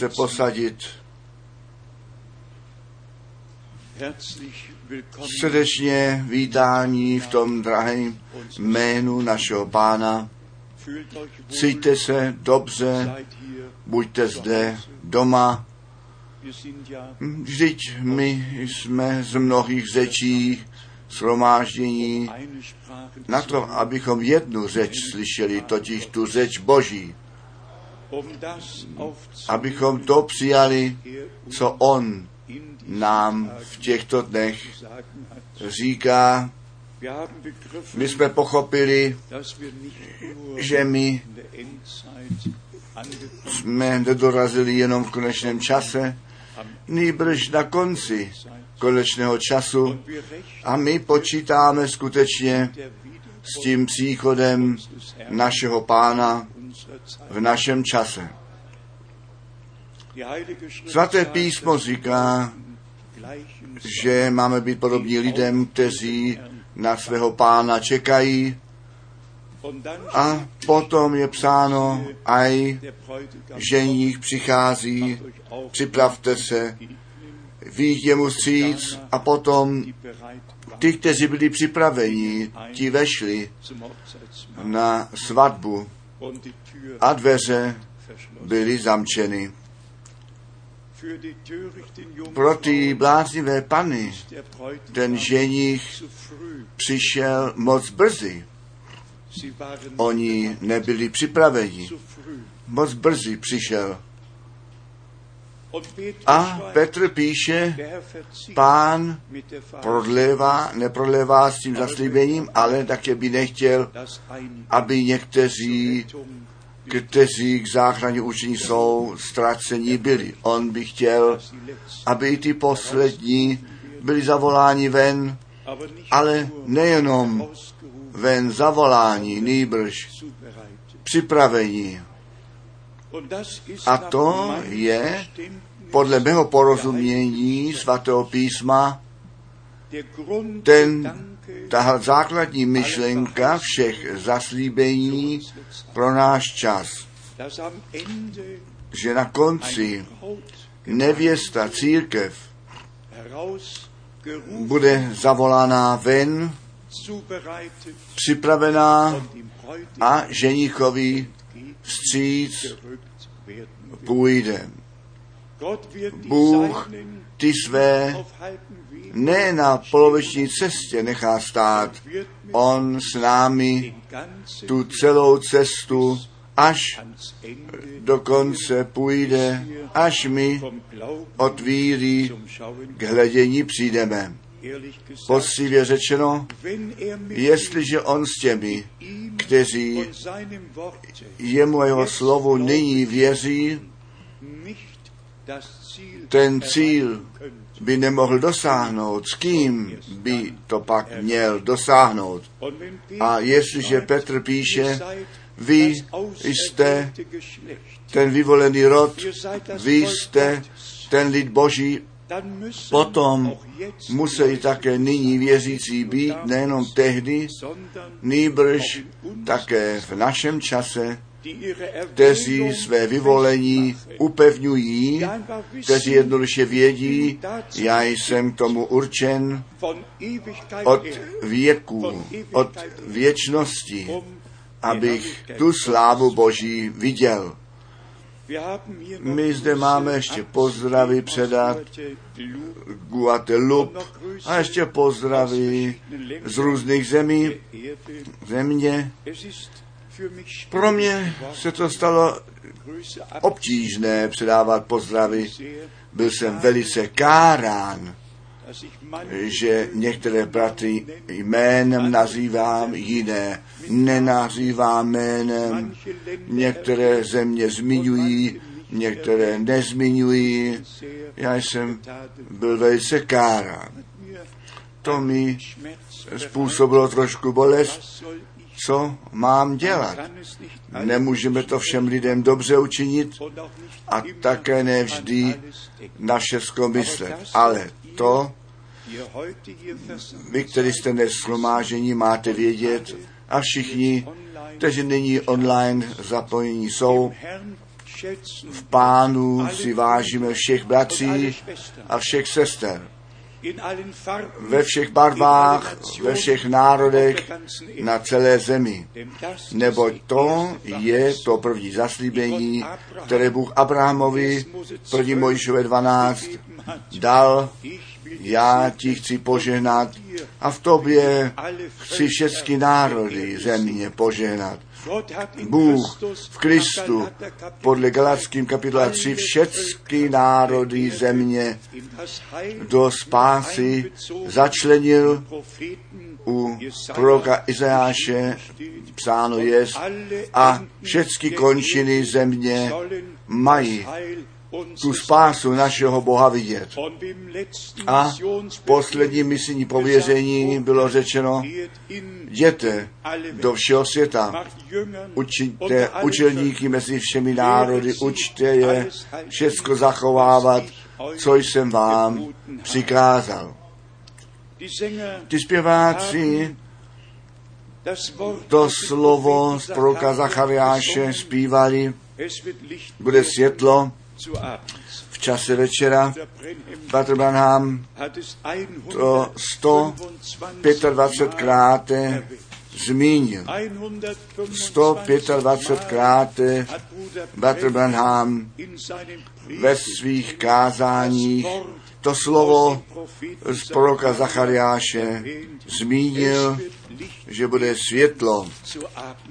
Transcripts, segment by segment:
se posadit. Srdečně vítání v tom drahém jménu našeho pána. Cíťte se dobře, buďte zde doma. Vždyť my jsme z mnohých řečí shromáždění na to, abychom jednu řeč slyšeli, totiž tu řeč Boží, abychom to přijali, co On nám v těchto dnech říká. My jsme pochopili, že my jsme nedorazili jenom v konečném čase, nýbrž na konci konečného času a my počítáme skutečně s tím příchodem našeho pána. V našem čase. Svaté písmo říká, že máme být podobní lidem, kteří na svého pána čekají. A potom je psáno, aj ženích přichází, připravte se, výjď jemu stříc a potom ty, kteří byli připraveni, ti vešli na svatbu a dveře byly zamčeny. Pro ty bláznivé pany ten ženich přišel moc brzy. Oni nebyli připraveni. Moc brzy přišel. A Petr píše, pán prodlévá, neprodlévá s tím zaslíbením, ale také by nechtěl, aby někteří, kteří k záchraně učení jsou, ztracení byli. On by chtěl, aby i ty poslední byli zavoláni ven, ale nejenom ven zavolání, nýbrž připravení. A to je podle mého porozumění svatého písma ten, ta základní myšlenka všech zaslíbení pro náš čas, že na konci nevěsta církev bude zavolána ven, připravená a ženichovi vstříc půjde. Bůh ty své ne na poloviční cestě nechá stát. On s námi tu celou cestu až do konce půjde, až my od víry k hledění přijdeme. Poctivě řečeno, jestliže on s těmi, kteří jemu jeho slovu nyní věří, ten cíl by nemohl dosáhnout, s kým by to pak měl dosáhnout. A jestliže Petr píše, vy jste ten vyvolený rod, vy jste ten lid Boží, potom musí také nyní věřící být nejenom tehdy, nýbrž také v našem čase, kteří své vyvolení upevňují, kteří jednoduše vědí, já jsem tomu určen od věků, od věčnosti, abych tu slávu Boží viděl. My zde máme ještě pozdravy předat Guadeloupe a ještě pozdravy z různých zemí, země. Pro mě se to stalo obtížné předávat pozdravy. Byl jsem velice kárán, že některé bratry jménem nazývám, jiné nenazývám jménem, některé země zmiňují, některé nezmiňují. Já jsem byl velice kárán. To mi způsobilo trošku bolest, co mám dělat. Nemůžeme to všem lidem dobře učinit a také nevždy na všechno myslet. Ale to, vy, kteří jste dnes schromážení, máte vědět a všichni, kteří nyní online zapojení jsou, v pánu si vážíme všech bratří a všech sester. Ve všech barvách, ve všech národech, na celé zemi. Neboť to je to první zaslíbení, které Bůh Abrahamovi, první Mojžové 12, dal, já ti chci požehnat a v tobě chci všechny národy země požehnat. Bůh v Kristu podle Galackým kapitola 3 všechny národy země do spásy začlenil u proroka Izajáše psáno je a všechny končiny země mají tu spásu našeho Boha vidět. A v posledním misijní pověření bylo řečeno, jděte do všeho světa, učíte učelníky mezi všemi národy, učte je všecko zachovávat, co jsem vám přikázal. Ty zpěváci to slovo z proroka Zachariáše zpívali, bude světlo, v čase večera Pater Branham to 125 krát zmínil. 125 krát Pater Branham ve svých kázáních to slovo z proroka Zachariáše zmínil, že bude světlo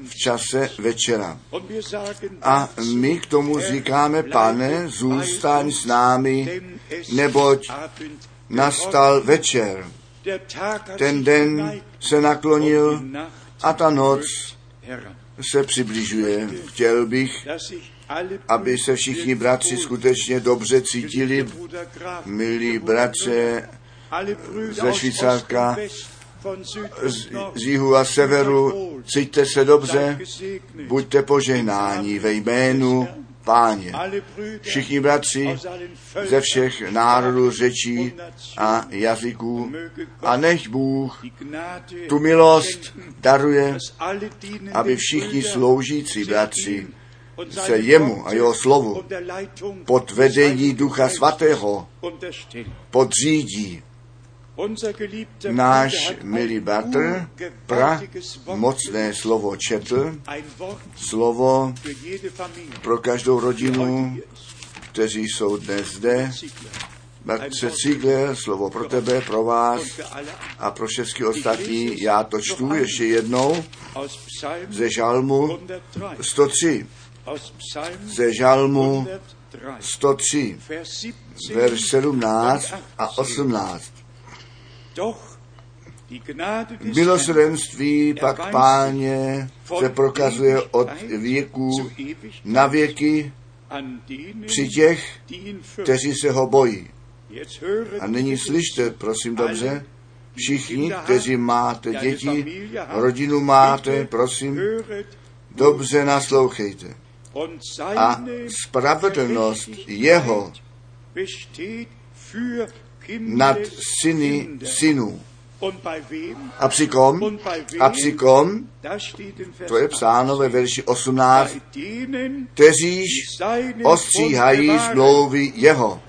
v čase večera. A my k tomu říkáme, pane, zůstaň s námi, neboť nastal večer. Ten den se naklonil a ta noc se přibližuje. Chtěl bych, aby se všichni bratři skutečně dobře cítili, milí bratře ze Švýcarska, z, z jihu a severu, cítíte se dobře, buďte požehnáni ve jménu Páně. Všichni bratři ze všech národů, řečí a jazyků a nech Bůh tu milost daruje, aby všichni sloužící bratři se jemu a jeho slovu pod vedení Ducha Svatého podřídí. Náš milý bratr pra mocné slovo četl, slovo pro každou rodinu, kteří jsou dnes zde. Bratře Cigler, slovo pro tebe, pro vás a pro všechny ostatní. Já to čtu ještě jednou. ze žalmu 103. Ze žalmu 103, verš 17 a 18. Milosrdenství pak páně se prokazuje od věku na věky při těch, kteří se ho bojí. A nyní slyšte, prosím dobře, všichni, kteří máte děti, rodinu máte, prosím, dobře naslouchejte. A spravedlnost jeho nad syny synů. A při kom? A při kom? To je psáno ve verši 18. Kteříž ostříhají smlouvy jeho.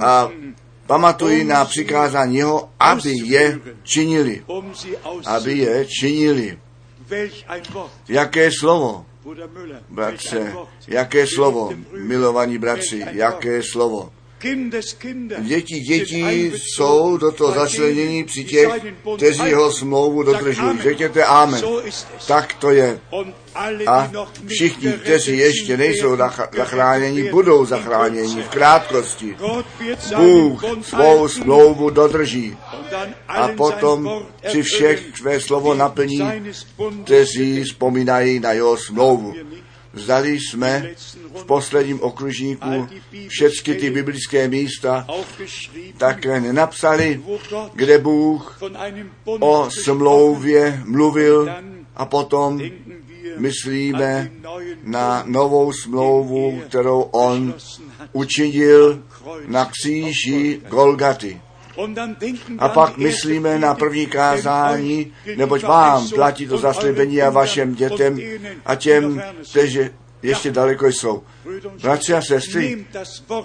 A pamatují na přikázání jeho, aby je činili. Aby je činili. Jaké slovo? Bratře, jaké slovo, milovaní bratři, jaké slovo. Děti, einbezogen jsou do toho začlenění při těch, kteří jeho smlouvu dodržují. Řekněte amen. Tak to je. A všichni, kteří ještě nejsou zachráněni, budou zachráněni v krátkosti. Bůh svou smlouvu dodrží. A potom při všech své slovo naplní, kteří vzpomínají na jeho smlouvu. Zdali jsme v posledním okružníku všechny ty biblické místa také nenapsali, kde Bůh o smlouvě mluvil a potom myslíme na novou smlouvu, er kterou on učinil na kříži Golgaty. A pak myslíme na první kázání, neboť vám platí to zaslíbení a vašem dětem a těm, kteří ještě daleko jsou. Bratři a sestry,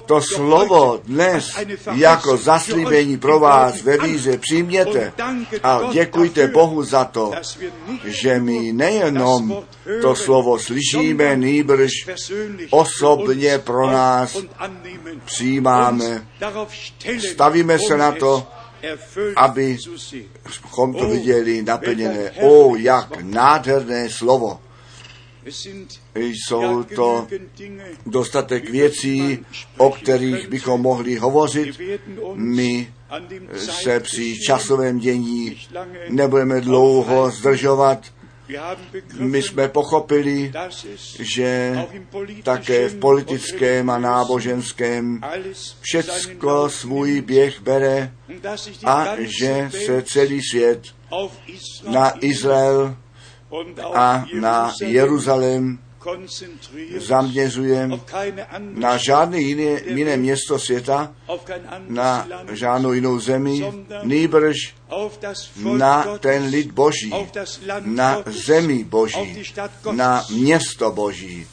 to slovo dnes jako zaslíbení pro vás ve an. víze přijměte a děkujte Bohu za to, že my nejenom to slovo slyšíme, nýbrž osobně pro nás přijímáme, stavíme se na to, abychom to viděli naplněné. O, jak nádherné slovo. Jsou to dostatek věcí, o kterých bychom mohli hovořit. My se při časovém dění nebudeme dlouho zdržovat. My jsme pochopili, že také v politickém a náboženském všecko svůj běh bere a že se celý svět na Izrael a na Jeruzalém konzentriert, zaměřuje auf keine andere na žádné jiné, jiné město světa, na žádnou jinou zemi, nýbrž na ten lid Boží, na zemi Boží, na město Boží.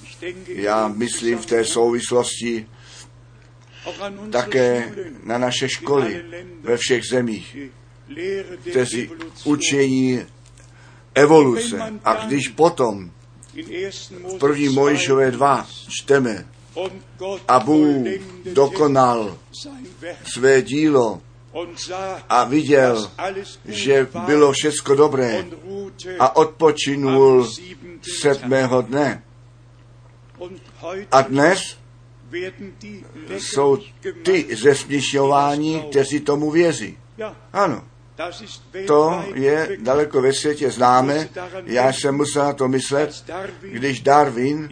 Já myslím v té souvislosti také na naše školy ve všech zemích, kteří učení evoluce. A když potom In 1. Mose v první 2 Mojžové 2 čteme a Bůh dokonal své dílo a viděl, že bylo všecko dobré a odpočinul sedmého dne. A dnes jsou ty zesměšňování, kteří tomu věří. Ano, to je daleko ve světě známe. Já jsem musel na to myslet, když Darwin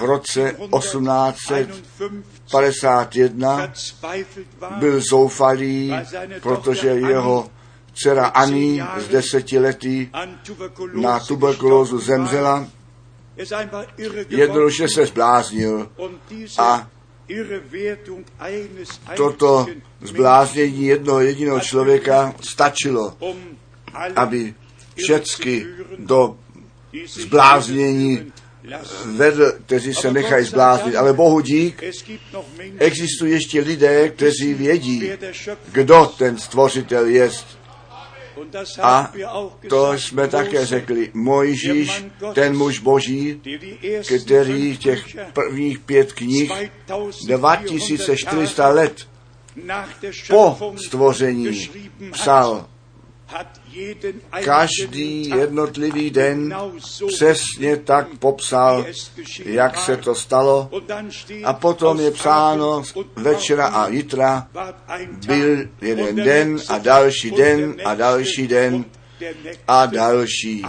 v roce 1851 verzweifelt war, byl zoufalý, protože jeho dcera Ani z deseti lety an Tuberkulose na tuberkulózu zemřela, jednoduše se zbláznil a toto zbláznění jednoho jediného člověka stačilo, um aby všecky do zbláznění vedl, kteří se nechají zbláznit. Ale Bohu dík, existují ještě lidé, kteří vědí, kdo ten stvořitel jest. A to jsme také řekli. Mojžíš, ten muž boží, který těch prvních pět knih 2400 2400 let po stvoření psal každý jednotlivý den přesně tak popsal, jak se to stalo. A potom je psáno večera a jitra byl jeden den a další den a další den. A další.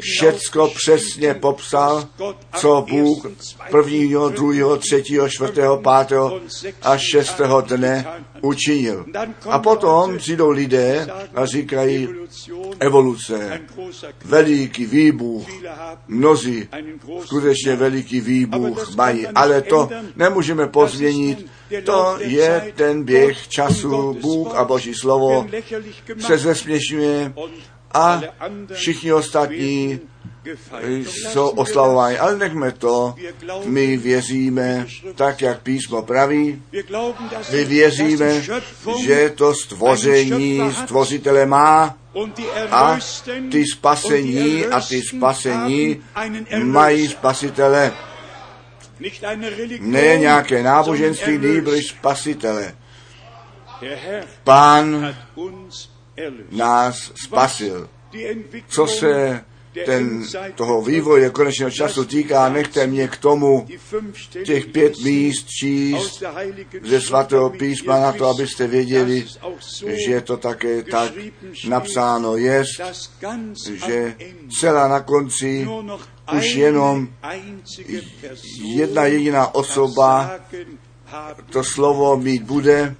Všecko přesně popsal, co Bůh prvního, druhého, třetího, čtvrtého, pátého a šestého dne učinil. A potom přijdou lidé a říkají evoluce, veliký výbuch, mnozí skutečně veliký výbuch mají, ale to nemůžeme pozměnit, to je ten běh času, Bůh a Boží slovo se zesměšňuje a všichni ostatní jsou oslavovány. Ale nechme to, my věříme, tak jak písmo praví, my věříme, že to stvoření stvořitele má a ty spasení a ty spasení mají spasitele. Ne nějaké náboženství, nýbrž spasitele. Pán nás spasil. Co se ten, toho vývoje konečného času týká, nechte mě k tomu těch pět míst číst ze svatého písma na to, abyste věděli, že to také tak napsáno je, že celá na konci už jenom jedna jediná osoba to slovo mít bude.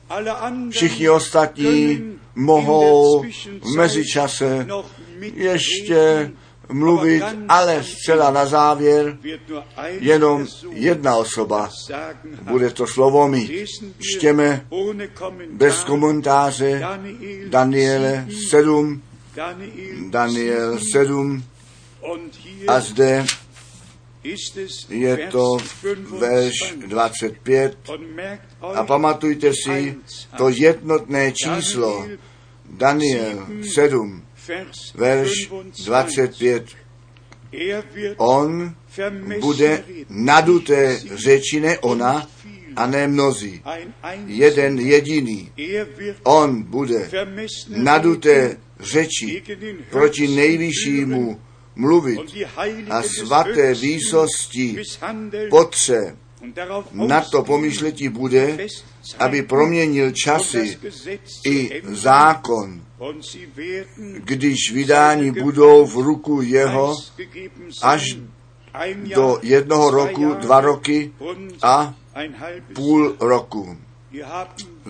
Všichni ostatní mohou v mezičase ještě mluvit, ale zcela na závěr jenom jedna osoba bude to slovo mít. Čtěme bez komentáře Daniele 7, Daniel 7 a zde je to verš 25 a pamatujte si to jednotné číslo. Daniel 7, verš 25. On bude naduté řeči, ne ona, a ne mnozí. Jeden jediný. On bude naduté řeči proti nejvyššímu mluvit a svaté výsosti potře na to pomyšletí bude, aby proměnil časy i zákon, když vydání budou v ruku jeho až do jednoho roku, dva roky a půl roku.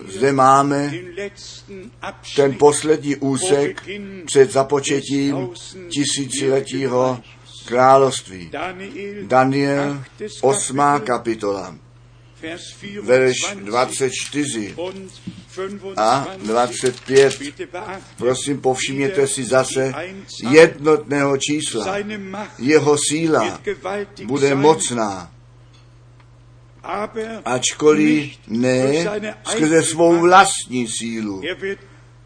Zde máme ten poslední úsek před započetím tisíciletího království. Daniel 8. kapitola, verš 24 a 25. Prosím, povšimněte si zase jednotného čísla. Jeho síla bude mocná ačkoliv ne skrze svou vlastní sílu.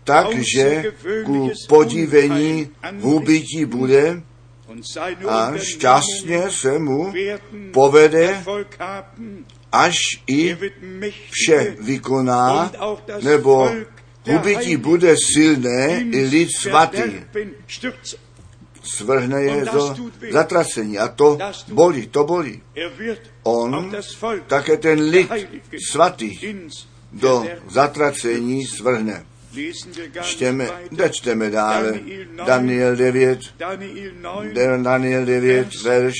Takže ku podívení hubití bude a šťastně se mu povede, až i vše vykoná, nebo hubití bude silné i lid svatý. Svrhne je do zatracení a to bolí, to bolí. On také ten lid svatý do zatracení svrhne. Čteme, čteme dále. Daniel 9, Daniel 9, verš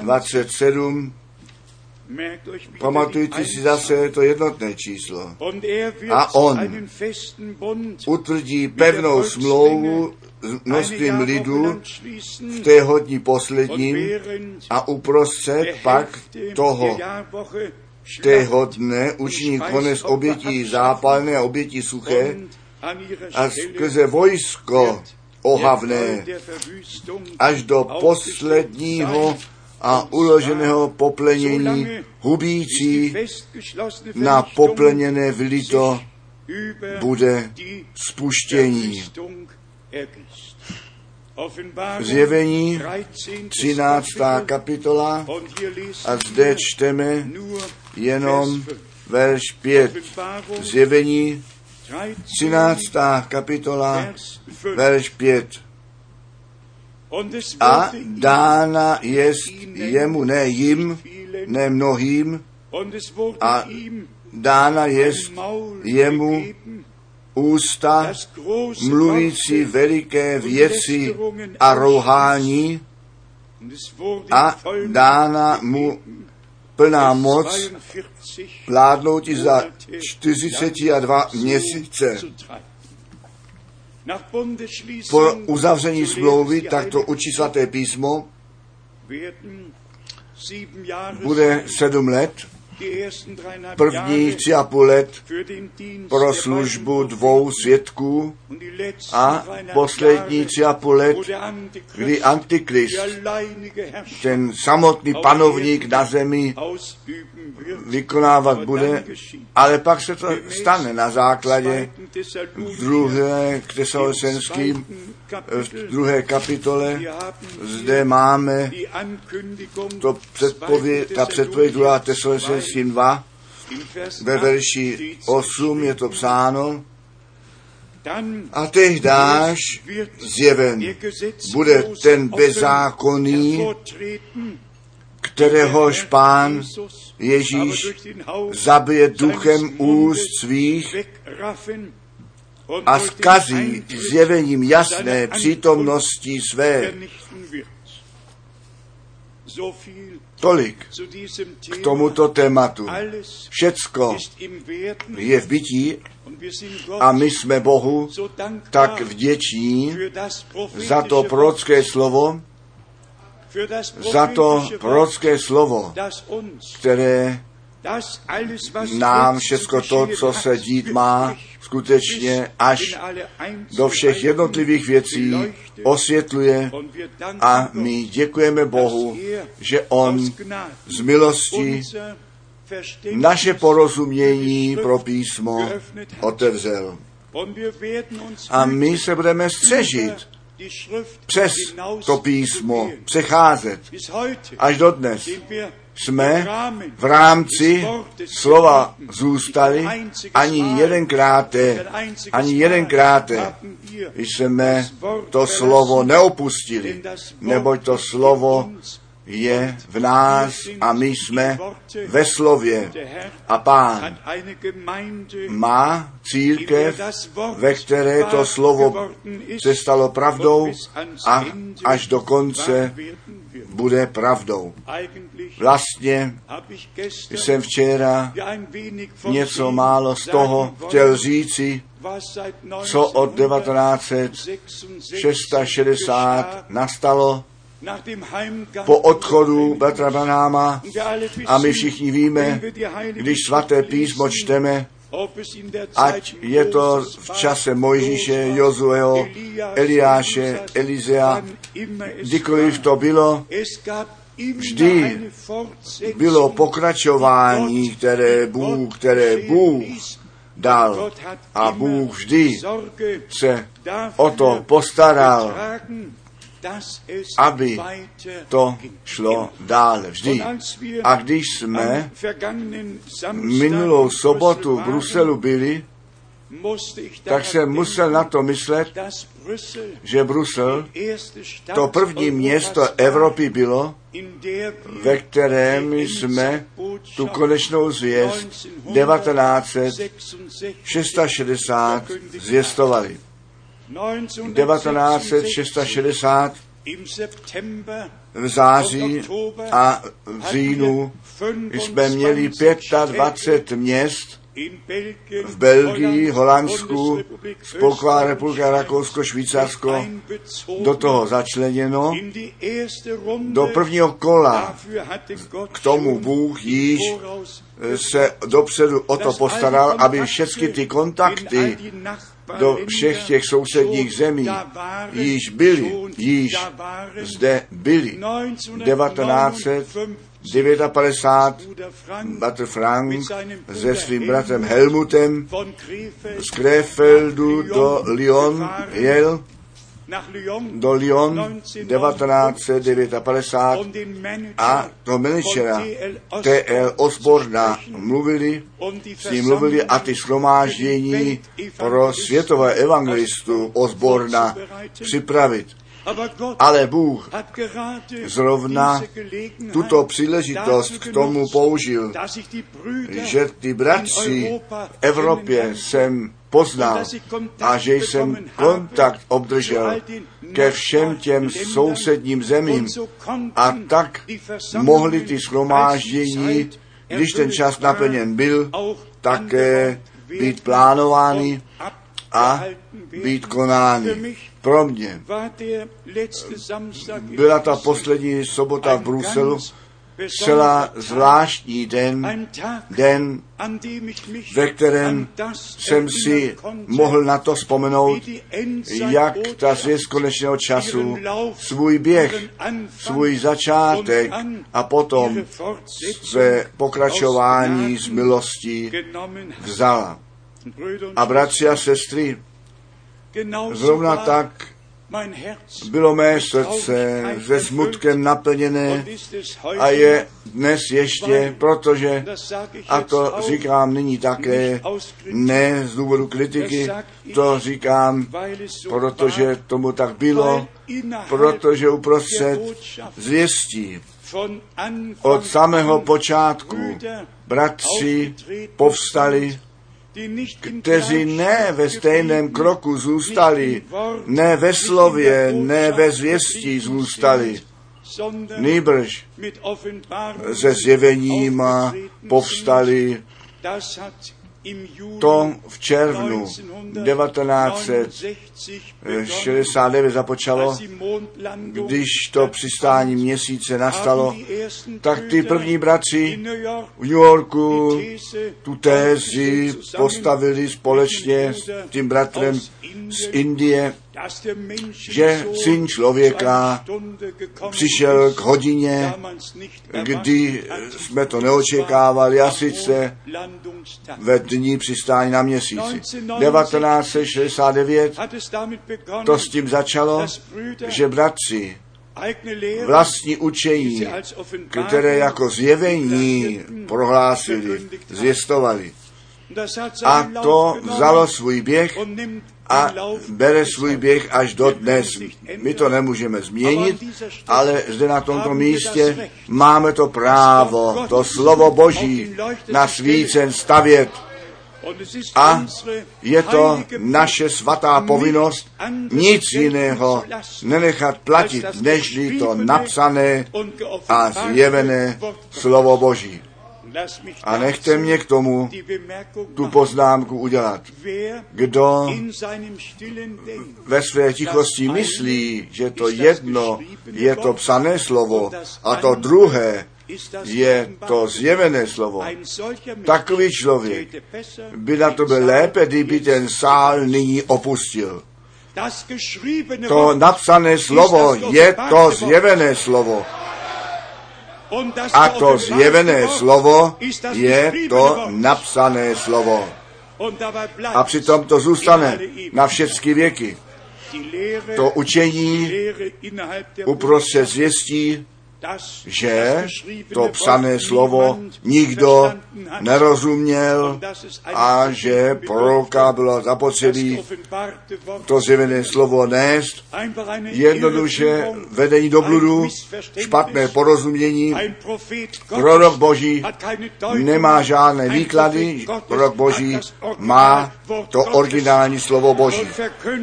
27. Pamatujte si zase to jednotné číslo. A on utvrdí pevnou smlouvu s množstvím lidu v té hodní posledním a uprostřed pak toho tého dne učiní konec obětí zápalné a obětí suché a skrze vojsko ohavné až do posledního a uloženého poplenění hubící na popleněné vlito bude spuštění. Zjevení 13. kapitola a zde čteme jenom verš 5. Zjevení 13. kapitola, verš 5. A dána jest jemu, ne jim, ne mnohým, a dána jest jemu ústa mluvící veliké věci a rouhání a dána mu plná moc vládnout i za 42 měsíce. Po uzavření smlouvy, tak to učí svaté písmo, bude sedm let prvních tři a půl let pro službu dvou svědků a poslední tři a půl let, kdy Antikrist, ten samotný panovník na zemi, vykonávat bude, ale pak se to stane na základě druhé k tesalosenským v druhé kapitole. Zde máme to předpověď, ta předpověď 2. tesalosenským 2, im Vers ve 8 verši steht's 8 je to psáno, a tehdáž wird zjeven bude ten hervortreten, kteréhož pán Ježíš zabije duchem úst svých a Eintritt zjevením jasné přítomnosti své. Tolik k tomuto tématu. Všecko je v bytí a my jsme Bohu tak vděční za to prorocké slovo, za to prorocké slovo, které nám zu to, co se dít má, skutečně až do všech jednotlivých věcí osvětluje danken a my děkujeme Bohu, že On z milosti naše porozumění pro písmo otevřel. A my se budeme střežit přes to písmo, přecházet až do dnes. Jsme v rámci slova zůstali ani jedenkrát, ani jedenkrát jsme to slovo neopustili, neboť to slovo je v nás a my jsme ve slově. A pán má církev, ve které to slovo se stalo pravdou a až do konce bude pravdou. Vlastně jsem včera něco málo z toho chtěl říci, co od 1960 nastalo po odchodu Bratra Branáma a my všichni víme, když svaté písmo čteme, ať je to v čase Mojžíše, Jozueho, Eliáše, Elizea, kdykoliv to bylo, vždy bylo pokračování, které Bůh, které Bůh dal. A Bůh vždy se o to postaral, aby to šlo dále. Vždy. A když jsme minulou sobotu v Bruselu byli, tak jsem musel na to myslet, že Brusel to první město Evropy bylo, ve kterém jsme tu konečnou zvěst 1966 zvěstovali. 1966 v září a v říjnu jsme měli 25 měst v Belgii, Holandsku, Spolková republika Rakousko, Švýcarsko do toho začleněno. Do prvního kola k tomu Bůh již se dopředu o to postaral, aby všechny ty kontakty do všech těch sousedních zemí již byli, již zde byli. 1959 Bratr Frank se svým bratrem Helmutem z Krefeldu do Lyon jel do Lyon 1959 a to manažera T.L. Osborna mluvili, s ním mluvili a ty schromáždění pro světové evangelistu Osborna připravit. Ale Bůh zrovna tuto příležitost k tomu použil, že ty bratři v Evropě jsem poznal a že jsem kontakt obdržel ke všem těm sousedním zemím a tak mohli ty schromáždění, když ten čas naplněn byl, také být plánovány a být konány. Pro mě byla ta poslední sobota v Bruselu zcela zvláštní den, den, ve kterém jsem si mohl na to vzpomenout, jak ta zvěst konečného času svůj běh, svůj začátek a potom své pokračování z milostí vzala. A bratři a sestry, zrovna tak bylo mé srdce se smutkem naplněné a je dnes ještě, protože, a to říkám nyní také, ne z důvodu kritiky, to říkám, protože tomu tak bylo, protože uprostřed zvěstí od samého počátku bratři povstali, kteří ne ve stejném kroku zůstali, ne ve slově, ne ve zvěstí zůstali, nýbrž se zjevením aufgetreten povstali. To v červnu 1969 započalo, když to přistání měsíce nastalo, tak ty první bratři v New Yorku tu tézi postavili společně s tím bratrem z Indie, že syn člověka přišel k hodině, kdy jsme to neočekávali, a sice ve dní přistání na měsíci. 1969 to s tím začalo, že bratři vlastní učení, které jako zjevení prohlásili, zvěstovali. A to vzalo svůj běh a bere svůj běh až do dnes. My to nemůžeme změnit, ale zde na tomto místě máme to právo, to slovo Boží na svícen stavět. A je to naše svatá povinnost nic jiného nenechat platit, než to napsané a zjevené slovo Boží. A nechte mě k tomu tu poznámku udělat. Kdo ve své tichosti myslí, že to jedno je to psané slovo a to druhé je to zjevené slovo. Takový člověk by na to byl lépe, kdyby ten sál nyní opustil. To napsané slovo je to zjevené slovo. A to zjevené slovo je to napsané slovo. A přitom to zůstane na všechny věky. To učení uprostřed zvěstí že to psané slovo nikdo nerozuměl a že proroka bylo zapotřebí to zjevené slovo nést, jednoduše vedení do bludu, špatné porozumění. Prorok Boží nemá žádné výklady, prorok Boží má to originální slovo Boží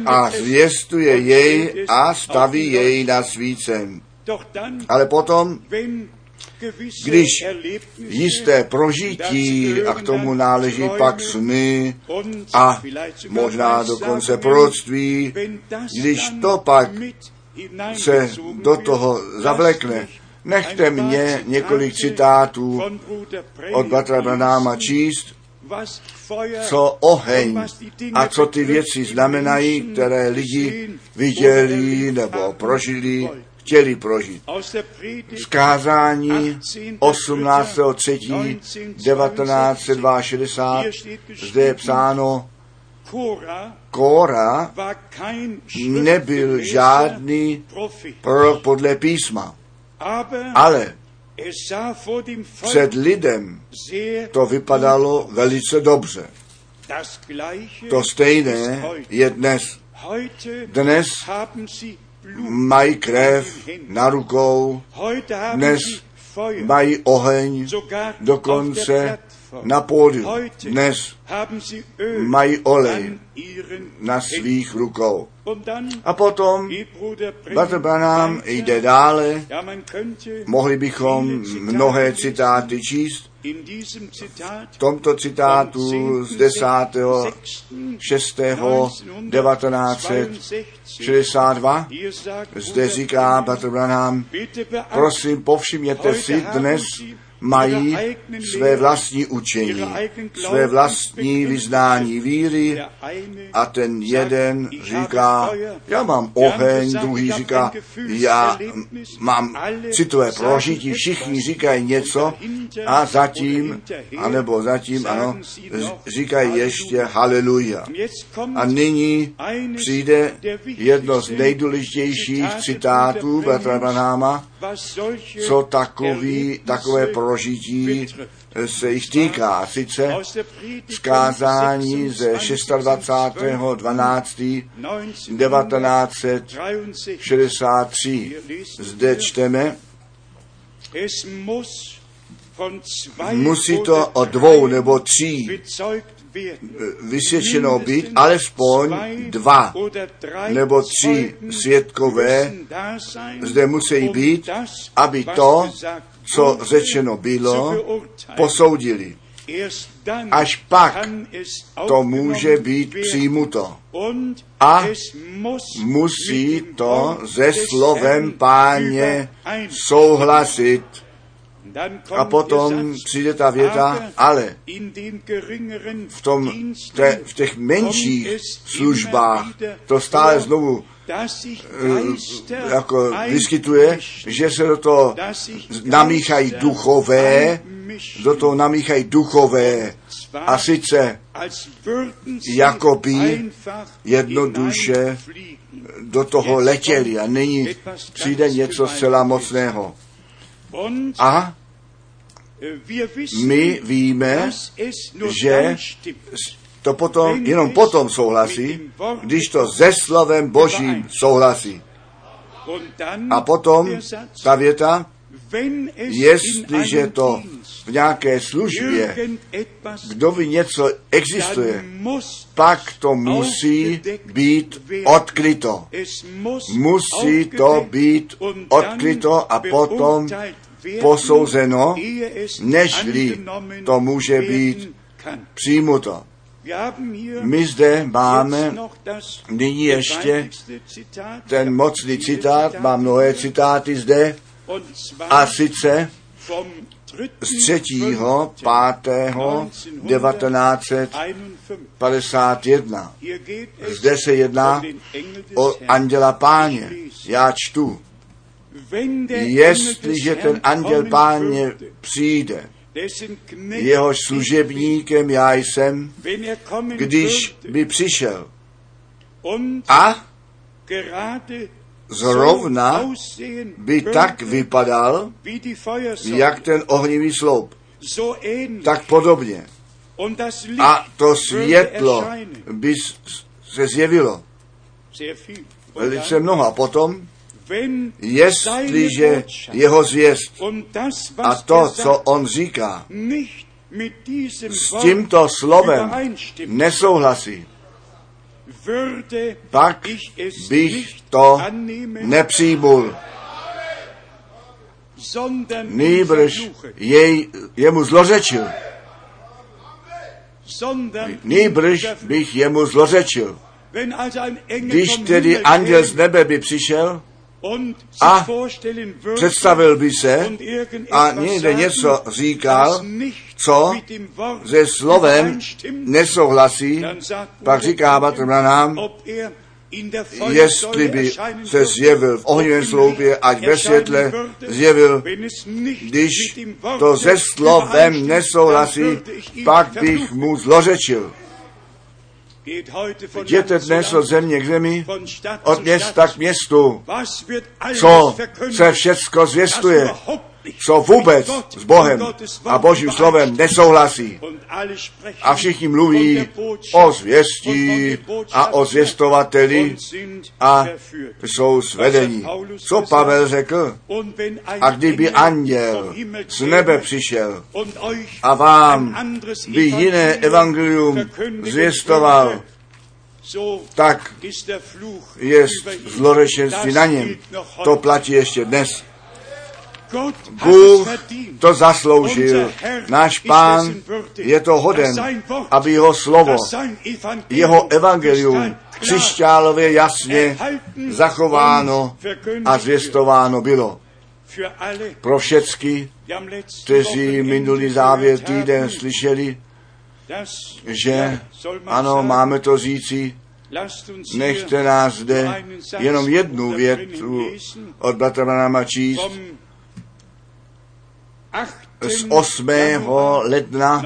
a zvěstuje jej a staví jej na svícen. Ale potom, když jisté prožití, a k tomu náleží pak sny a možná dokonce proroctví, když to pak se do toho zavlekne, nechte mě několik citátů od Batra Branáma číst, co oheň a co ty věci znamenají, které lidi viděli nebo prožili chtěli prožít. Zkázání 18.3.1962 zde je psáno, Kóra nebyl žádný prorok podle písma, ale před lidem to vypadalo velice dobře. To stejné je dnes. Dnes mají krev na rukou, dnes mají oheň, dokonce na pódiu. Dnes mají olej na svých rukou. A potom Bratr Branham jde dále. Mohli bychom mnohé citáty číst. V tomto citátu z 10. 6. 1962 Hier sagt zde říká Bratr Branham, prosím, povšimněte si, dnes mají své vlastní učení, své vlastní vyznání víry a ten jeden říká, já mám oheň, druhý říká, já mám citové prožití, všichni říkají něco a zatím, anebo zatím, ano, říkají ještě haleluja. A nyní přijde jedno z nejdůležitějších citátů Petra solche co takový, takové prožití se jich týká. A sice zkázání ze 26.12.1963. Zde čteme, musí to o dvou nebo tří. Vysvědčeno být, alespoň dva nebo tři svědkové zde musí být, aby to, co řečeno bylo, posoudili. Až pak to může být přijímuto. A musí to se slovem páně souhlasit. A potom přijde ta věta, ale. v, tom, te, v těch menších službách to stále znovu eh, jako vyskytuje, že se do toho namíchají duchové, do toho namíchají duchové. A sice jakoby jednoduše do toho letěli a nyní přijde něco zcela mocného. A my víme, že to potom, jenom potom souhlasí, když to se slovem Božím souhlasí. A potom ta věta, jestliže to v nějaké službě, kdo ví něco existuje, pak to musí být odkryto. Musí to být odkryto a potom posouzeno, nežli to může být přijímuto. My zde máme nyní ještě ten mocný citát, mám mnohé citáty zde, a sice z 3. 5. 1951. Zde se jedná o anděla páně. Já čtu. Jestliže ten anděl páně přijde, jehož služebníkem já jsem, když by přišel a zrovna by tak vypadal, jak ten ohnivý sloup. Tak podobně. A to světlo by se zjevilo. Velice mnoho. A potom, jestliže jeho zvěst a to, co on říká, s tímto slovem nesouhlasí, pak bych to nepřijmul. Nýbrž jej, jemu zlořečil. Nýbrž bych jemu zlořečil. Když tedy anděl z nebe by přišel a představil by se a někde něco říkal, co se slovem nesouhlasí, pak říká Batr Branham, jestli by se zjevil v ohnivém sloupě, ať ve světle zjevil, když to se slovem nesouhlasí, pak bych mu zlořečil. Jděte dnes od země k zemi, od města k městu, co se všecko zvěstuje, co vůbec s Bohem a Božím slovem nesouhlasí. A všichni mluví o zvěstí a o zvěstovateli a jsou zvedení. Co Pavel řekl? A kdyby anděl z nebe přišel a vám by jiné evangelium zvěstoval, tak je zlorečenství na něm. To platí ještě dnes. Bůh to zasloužil. Náš pán je to hoden, aby jeho slovo, jeho evangelium křišťálově jasně zachováno a zvěstováno bylo. Pro všecky, kteří minulý závěr týden slyšeli, že ano, máme to říci, nechte nás zde jenom jednu větu od bratra Branama číst z 8. ledna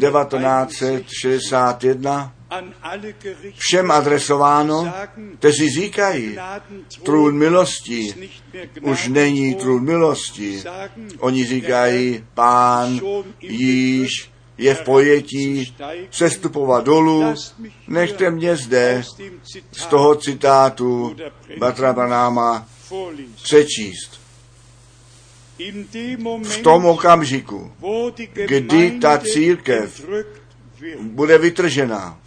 1961 všem adresováno, kteří říkají, trůn milosti už není trůn milosti. Oni říkají, pán již je v pojetí sestupovat dolů. Nechte mě zde z toho citátu Batra Banáma přečíst. V tom okamžiku, kdy ta církev bude vytržená,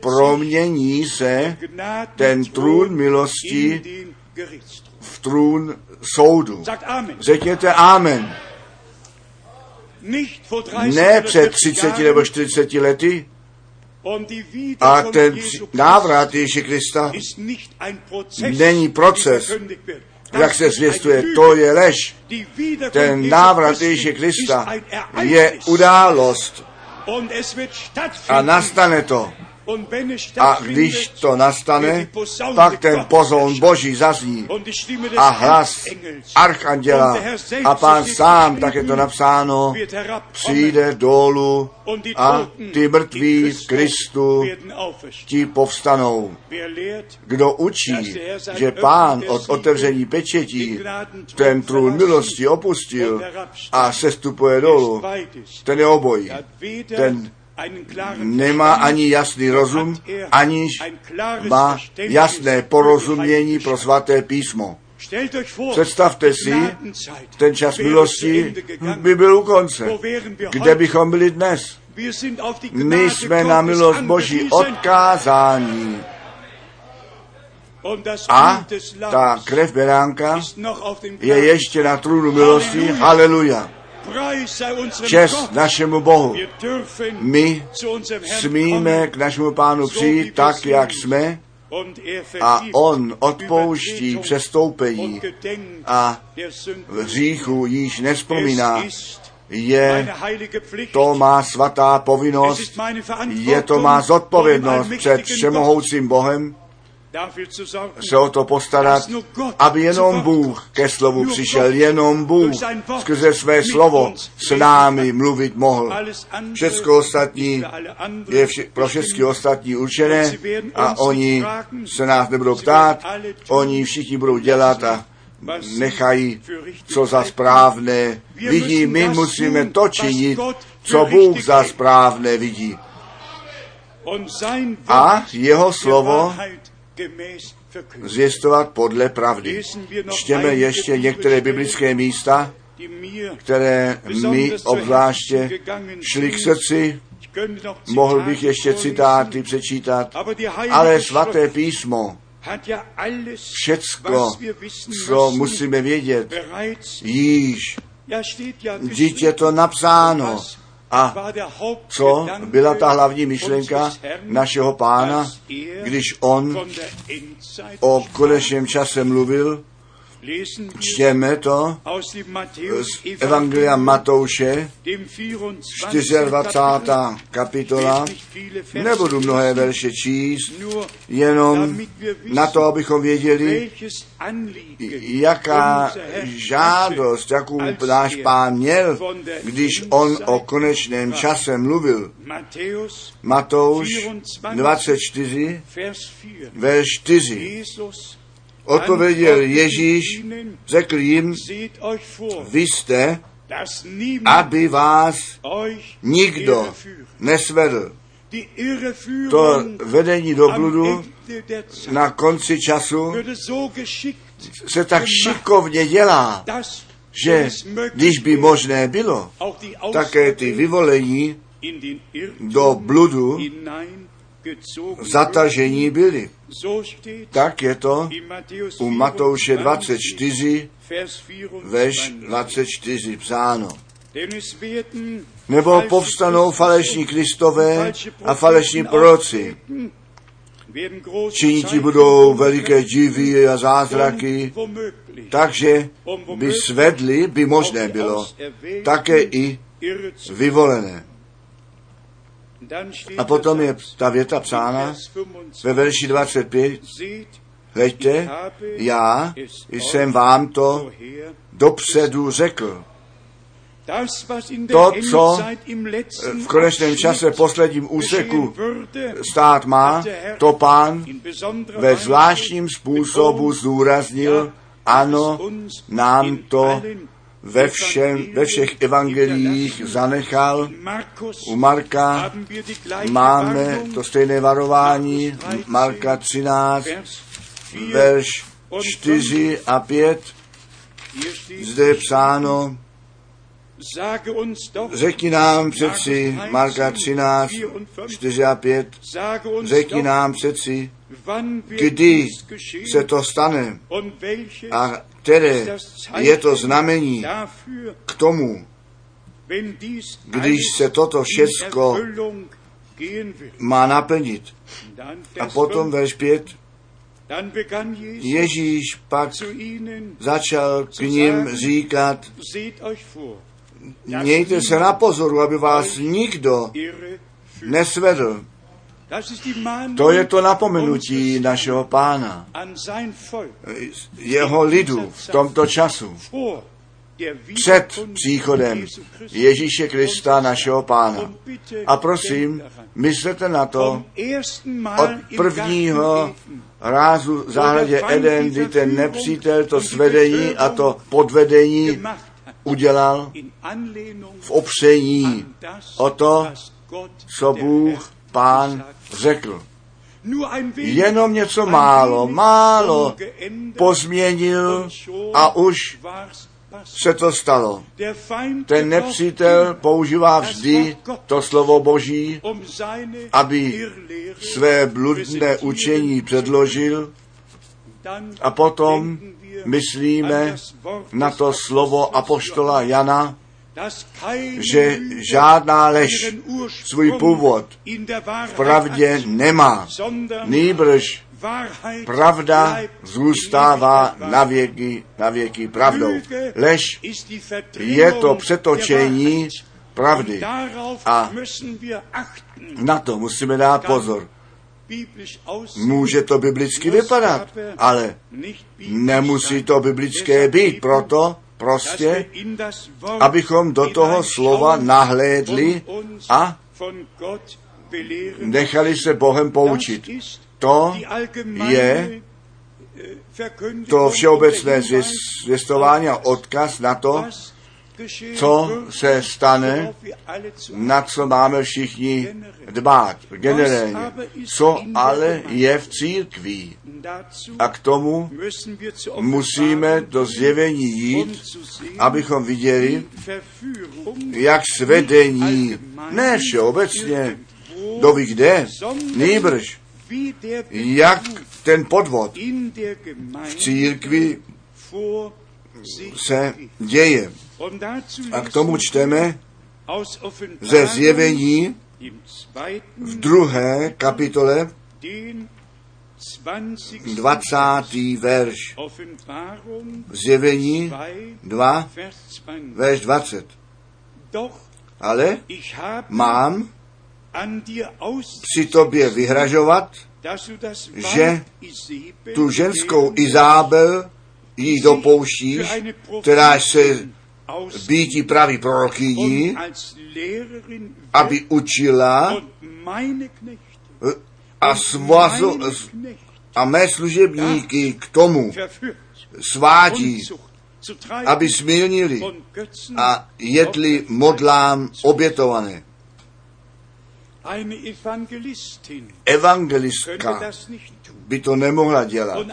promění se ten trůn milosti v trůn soudu. Řekněte Amen. Ne před 30 nebo 40 lety, a ten návrat Ježíše Krista není proces, jak se zvěstuje, to je lež. Ten návrat Ježíše Krista je událost a nastane to. A když to nastane, pak ten pozon Boží zazní a hlas Archanděla a pán sám, tak je to napsáno, přijde dolů a ty mrtví v Kristu ti povstanou. Kdo učí, že pán od otevření pečetí ten trůn milosti opustil a sestupuje dolů, ten je obojí. Ten nemá ani jasný rozum, aniž má jasné porozumění pro svaté písmo. Představte si, ten čas milosti by byl u konce. Kde bychom byli dnes? My jsme na milost Boží odkázáni. A ta krev beránka je ještě na trůnu milosti. Haleluja. Čest našemu Bohu. My smíme k našemu pánu přijít tak, jak jsme, a on odpouští přestoupení. A v hříchu již nespomíná. Je to má svatá povinnost, je to má zodpovědnost před všemohoucím Bohem, se o to postarat, aby jenom Bůh ke slovu přišel, jenom Bůh skrze své slovo s námi mluvit mohl. Všechno ostatní je vše, pro všechny ostatní určené a oni se nás nebudou ptát, oni všichni budou dělat a nechají, co za správné vidí. My musíme to činit, co Bůh za správné vidí. A jeho slovo zvěstovat podle pravdy. Čtěme ještě některé biblické místa, které mi obzvláště šly k srdci. Mohl bych ještě citáty přečítat, ale svaté písmo, všecko, co musíme vědět, již, je to napsáno, a co byla ta hlavní myšlenka našeho pána, když on o konečném čase mluvil, čtěme to z Evangelia Matouše, 24. kapitola. Nebudu mnohé verše číst, jenom na to, abychom věděli, jaká žádost, jakou náš pán měl, když on o konečném čase mluvil. Matouš 24, verš 4. Odpověděl Ježíš, řekl jim, vy jste, aby vás nikdo nesvedl. To vedení do bludu na konci času se tak šikovně dělá, že když by možné bylo, také ty vyvolení do bludu zatažení byli. Tak je to u Matouše 24, 24, Vers veš 24. 24 psáno. Nebo povstanou falešní Kristové a falešní proroci. Činiti budou veliké divy a zázraky, takže by svedli, by možné bylo, také i vyvolené. A potom je ta věta psána ve 25. verši 25, Seht, hleďte, já jsem vám to dopředu řekl. To, co letzten V konečném čase, posledním úseku stát má, to pán ve zvláštním způsobu zdůraznil, ano, nám to ve, všem, ve všech evangeliích zanechal. U Marka máme to stejné varování, Marka 13, Vers 4, verš 4 a 5, hier steht, zde je psáno, řekni nám přeci, Marka 13, 4 a 5, sage uns řekni nám přeci, kdy se to stane a které je to znamení k tomu, když se toto všecko má naplnit. A potom 5, verš 5, dann begann Jesus Ježíš pak začal k ním říkat, mějte se na pozoru, aby vás nikdo nesvedl. To je to napomenutí našeho pána, jeho lidu v tomto času, před příchodem. Ježíše Krista, našeho pána. A prosím, myslete na to, od prvního rázu v zahradě Eden, kdy ten nepřítel to svedení a to podvedení udělal v opření o to, co Bůh, pán, řekl. Jenom něco málo, málo pozměnil a už se to stalo. Ten nepřítel používá vždy to slovo Boží, um aby své bludné učení předložil. A potom myslíme na to slovo apoštola Jana, že žádná lež svůj původ v pravdě nemá. Nýbrž pravda zůstává na věky, na věky pravdou. Lež je to přetočení pravdy. A na to musíme dát pozor. Může to biblicky vypadat, ale nemusí to biblické být. Proto prostě, abychom do toho slova nahlédli a nechali se Bohem poučit. To je äh, to všeobecné zvěstování a odkaz na to, co se stane, na co máme všichni dbát generálně. Co ale je v. Dazu A k tomu musíme do zjevení jít, abychom viděli, jak svedení, ne všeobecně, ví kde, nýbrž, jak ten podvod v církvi se děje. A k tomu čteme ze zjevení v druhé kapitole den 20. 20. verš. Zjevení 2, 2, Vers 20. verš 20. Doch Ale mám při tobě vyhražovat, že tu ženskou Izábel jí dopouštíš, která se býti praví prorokyní, aby učila a, Knechte, a mé služebníky k tomu svádí, aby smilnili a jedli modlám obětované. Evangelistka. By to nemohla dělat.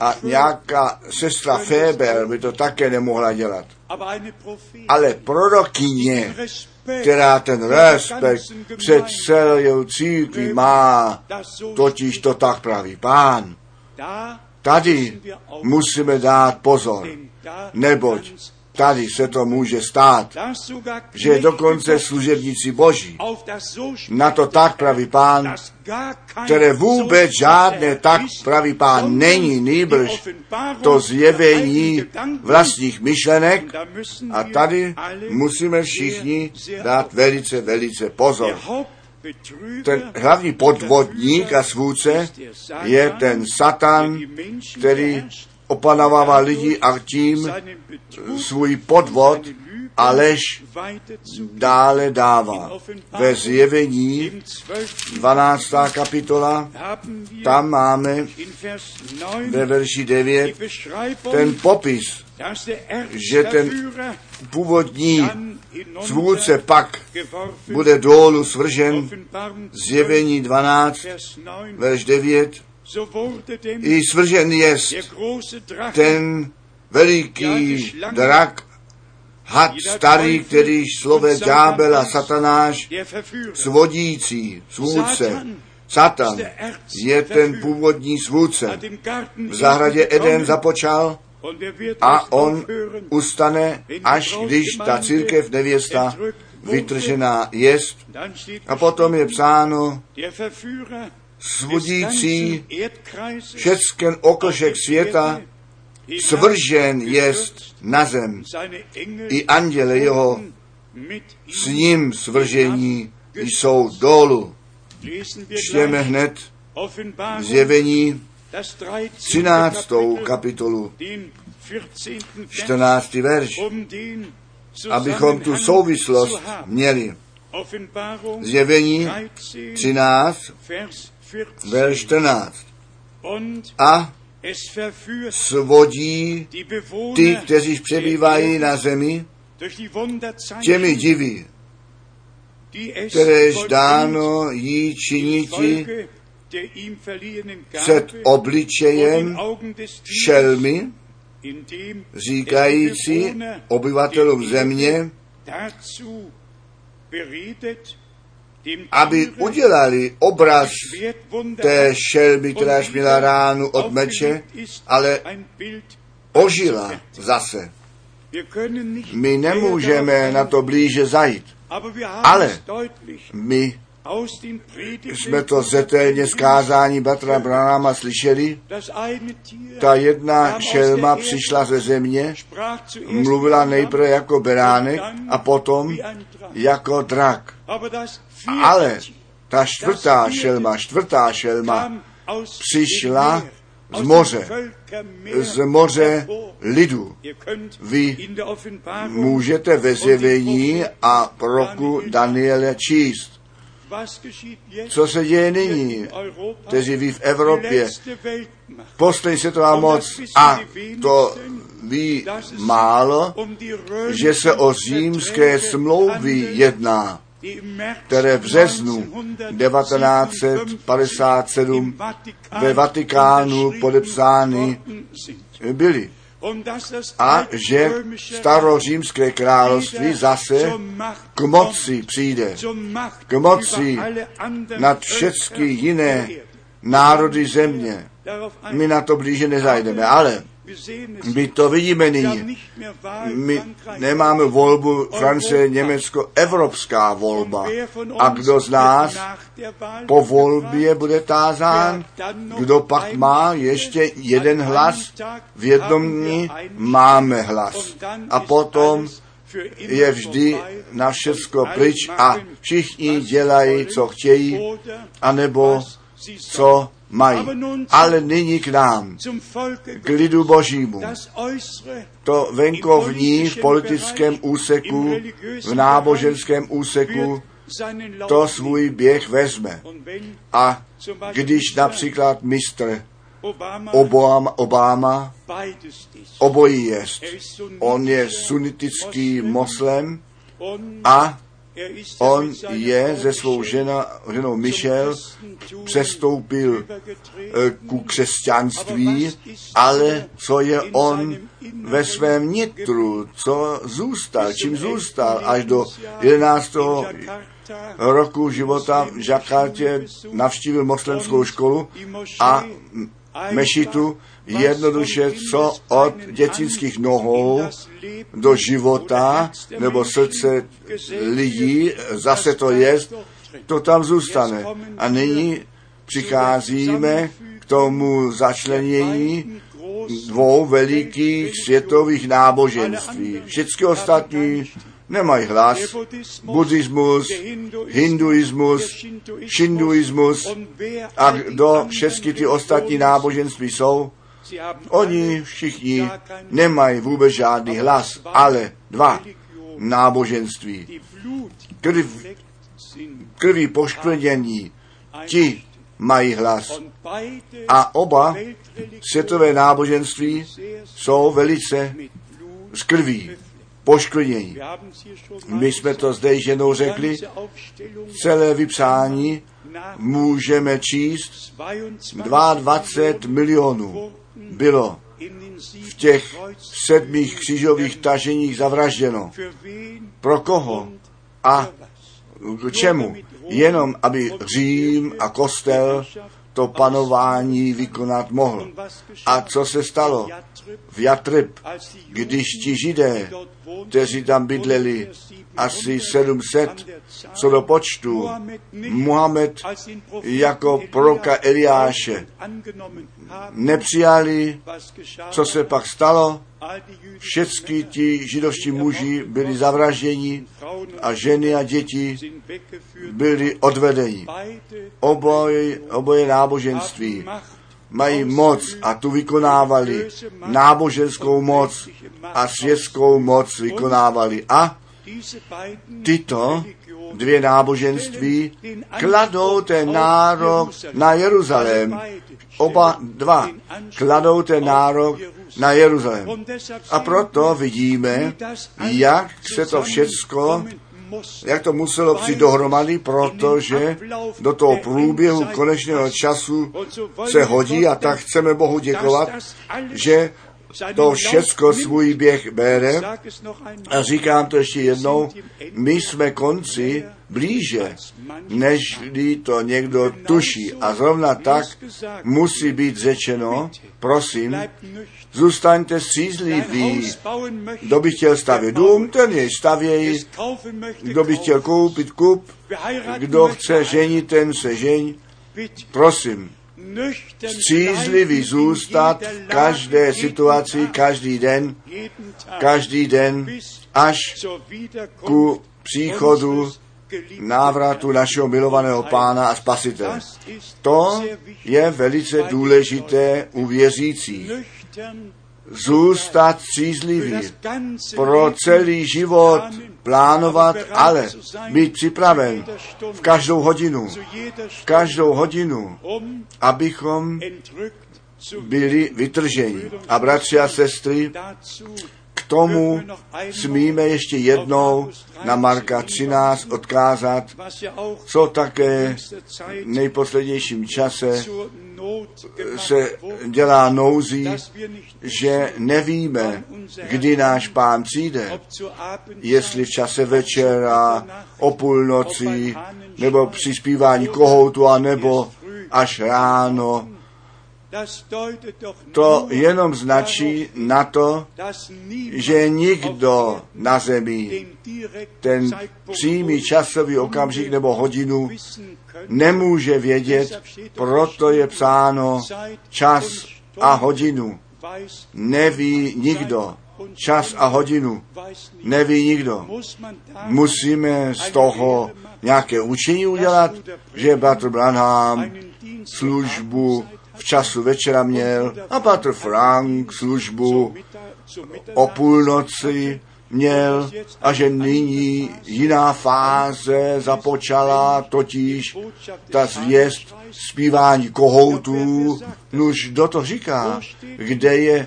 A nějaká sestra Féber by to také nemohla dělat. Ale prorokyně, která ten respekt před celou církví má, totiž to tak praví pán. Tady musíme dát pozor, neboť tady se to může stát, že dokonce služebníci boží na to tak praví pán, které vůbec žádné tak ist, praví pán není, nýbrž to zjevení vlastních myšlenek a tady musíme všichni dát velice, velice pozor. Ten hlavní podvodník a svůdce je ten Satan, který opanovává lidi a tím svůj podvod a lež dále dává. Ve zjevení 12. kapitola, tam máme ve verši 9 ten popis, že ten původní svůdce pak bude dolů svržen, zjevení 12, verš 9, i svržen jest ten veliký drak, had starý, který slove ďábel a satanáš, svodící, svůdce. Satan je ten původní svůdce. V zahradě Eden započal a on ustane, až když ta církev nevěsta vytržená jest. A potom je psáno, svodící všecken okošek světa svržen jest na zem. I anděle jeho s ním svržení jsou dolů. Čtěme hned zjevení 13. kapitolu, 14. verš, abychom tu souvislost měli. Zjevení 13, verš 14. A svodí ty, kteří přebývají na zemi, těmi divy, kteréž dáno jí činiti před obličejem šelmy, říkající obyvatelům země, aby udělali obraz té šelmy, která měla ránu od meče, ale ožila zase. My nemůžeme na to blíže zajít, ale my jsme to zetelně zkázání Batra Branama slyšeli. Ta jedna šelma přišla ze země, mluvila nejprve jako beránek a potom jako drak. Ale ta čtvrtá šelma, čtvrtá šelma přišla z moře, z moře lidu. Vy můžete ve zjevení a proroku Daniele číst. Co se děje nyní, kteří ví v Evropě, poslední světová moc a to ví málo, že se o římské smlouvy jedná, které v březnu 1957 ve Vatikánu podepsány byly. A že starořímské království zase k moci přijde, k moci nad všechny jiné národy země. My na to blíže nezajdeme, ale my to vidíme nyní. My nemáme volbu Francie, Německo, evropská volba. A kdo z nás po volbě bude tázán, kdo pak má ještě jeden hlas, v jednom dní máme hlas. A potom je vždy na všecko pryč a všichni dělají, co chtějí, anebo co mají. Ale nyní k nám, k lidu božímu. To venkovní v politickém úseku, v náboženském úseku, to svůj běh vezme. A když například mistr Obama, Obama, obojí jest. Er On je sunnitický Moslem a on je se svou žena, ženou Michel přestoupil eh, ku křesťanství, ale co je on ve svém nitru, co zůstal, čím zůstal až do 11. roku života v Jakartě navštívil moslemskou školu a mešitu jednoduše, co od dětinských nohou do života nebo srdce lidí, zase to je, to tam zůstane. A nyní přicházíme k tomu začlenění dvou velikých světových náboženství. Všechny ostatní nemají hlas. Buddhismus, hinduismus, šinduismus a kdo všechny ty ostatní náboženství jsou, oni všichni nemají vůbec žádný hlas, ale dva náboženství. Krv, krví poškvrnění, ti mají hlas. A oba světové náboženství jsou velice z krví poškvrnění. My jsme to zde již jednou řekli, celé vypsání můžeme číst 22 milionů bylo v těch sedmých křížových taženích zavražděno. Pro koho a k čemu? Jenom, aby Řím a kostel to panování vykonat mohl. A co se stalo v Jatrib, když ti židé, kteří tam bydleli, asi 700, co do počtu, Muhammed jako proroka Eliáše nepřijali, co se pak stalo, všechny ti židovští muži byli zavražděni a ženy a děti byli odvedeni. Oboje, oboje náboženství mají moc a tu vykonávali. Náboženskou moc a světskou moc vykonávali. A tyto dvě náboženství kladou ten nárok na Jeruzalém. Oba dva kladou ten nárok na Jeruzalém. A proto vidíme, jak se to všecko jak to muselo přijít dohromady, protože do toho průběhu konečného času se hodí a tak chceme Bohu děkovat, že to všecko svůj běh bere. A říkám to ještě jednou, my jsme konci blíže, než to někdo tuší. A zrovna tak musí být řečeno, prosím, zůstaňte střízliví. Kdo by chtěl stavět dům, ten jej stavěj. Kdo by chtěl koupit, kup. Kdo chce ženit, ten se žeň. Prosím, střízlivý zůstat v každé situaci, každý den, každý den, až ku příchodu návratu našeho milovaného pána a spasitele. To je velice důležité u věřících. Zůstat střízlivý pro celý život, plánovat, ale být připraven v každou hodinu, v každou hodinu, abychom byli vytrženi. A bratři a sestry, tomu smíme ještě jednou na Marka 13 odkázat, co také v nejposlednějším čase se dělá nouzí, že nevíme, kdy náš pán přijde, jestli v čase večera, o půlnoci, nebo při zpívání kohoutu, a nebo až ráno. To jenom značí na to, že nikdo na zemi ten přímý časový okamžik nebo hodinu nemůže vědět, proto je psáno čas a hodinu. Neví nikdo. Čas a hodinu neví nikdo. Musíme z toho nějaké učení udělat, že Bratr Branham službu v času večera měl a Patr Frank službu o půlnoci měl a že nyní jiná fáze započala, totiž ta zvěst zpívání kohoutů. Nuž, kdo to říká? Kde je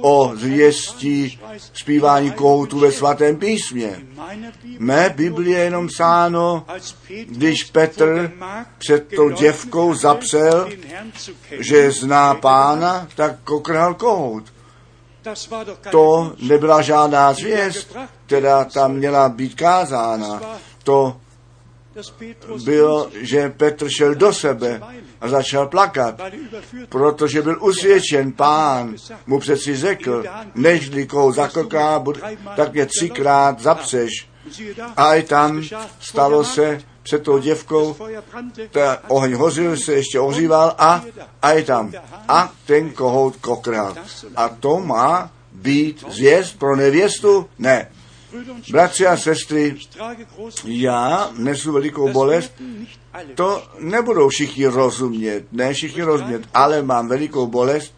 o zvěstí zpívání kohoutů ve svatém písmě? Mé Biblie je jenom sáno, když Petr před tou děvkou zapsel, že zná pána, tak kokrhal kohout. To nebyla žádná zvěst, která tam měla být kázána. To bylo, že Petr šel do sebe a začal plakat, protože byl usvědčen pán. Mu přeci řekl, než koho zakoká, tak mě třikrát zapřeš. A i tam stalo se před tou děvkou, ta oheň hořil, se ještě ohříval a, a je tam. A ten kohout kokral. A to má být zvěst pro nevěstu? Ne. Bratři a sestry, já nesu velikou bolest, to nebudou všichni rozumět, ne všichni rozumět, ale mám velikou bolest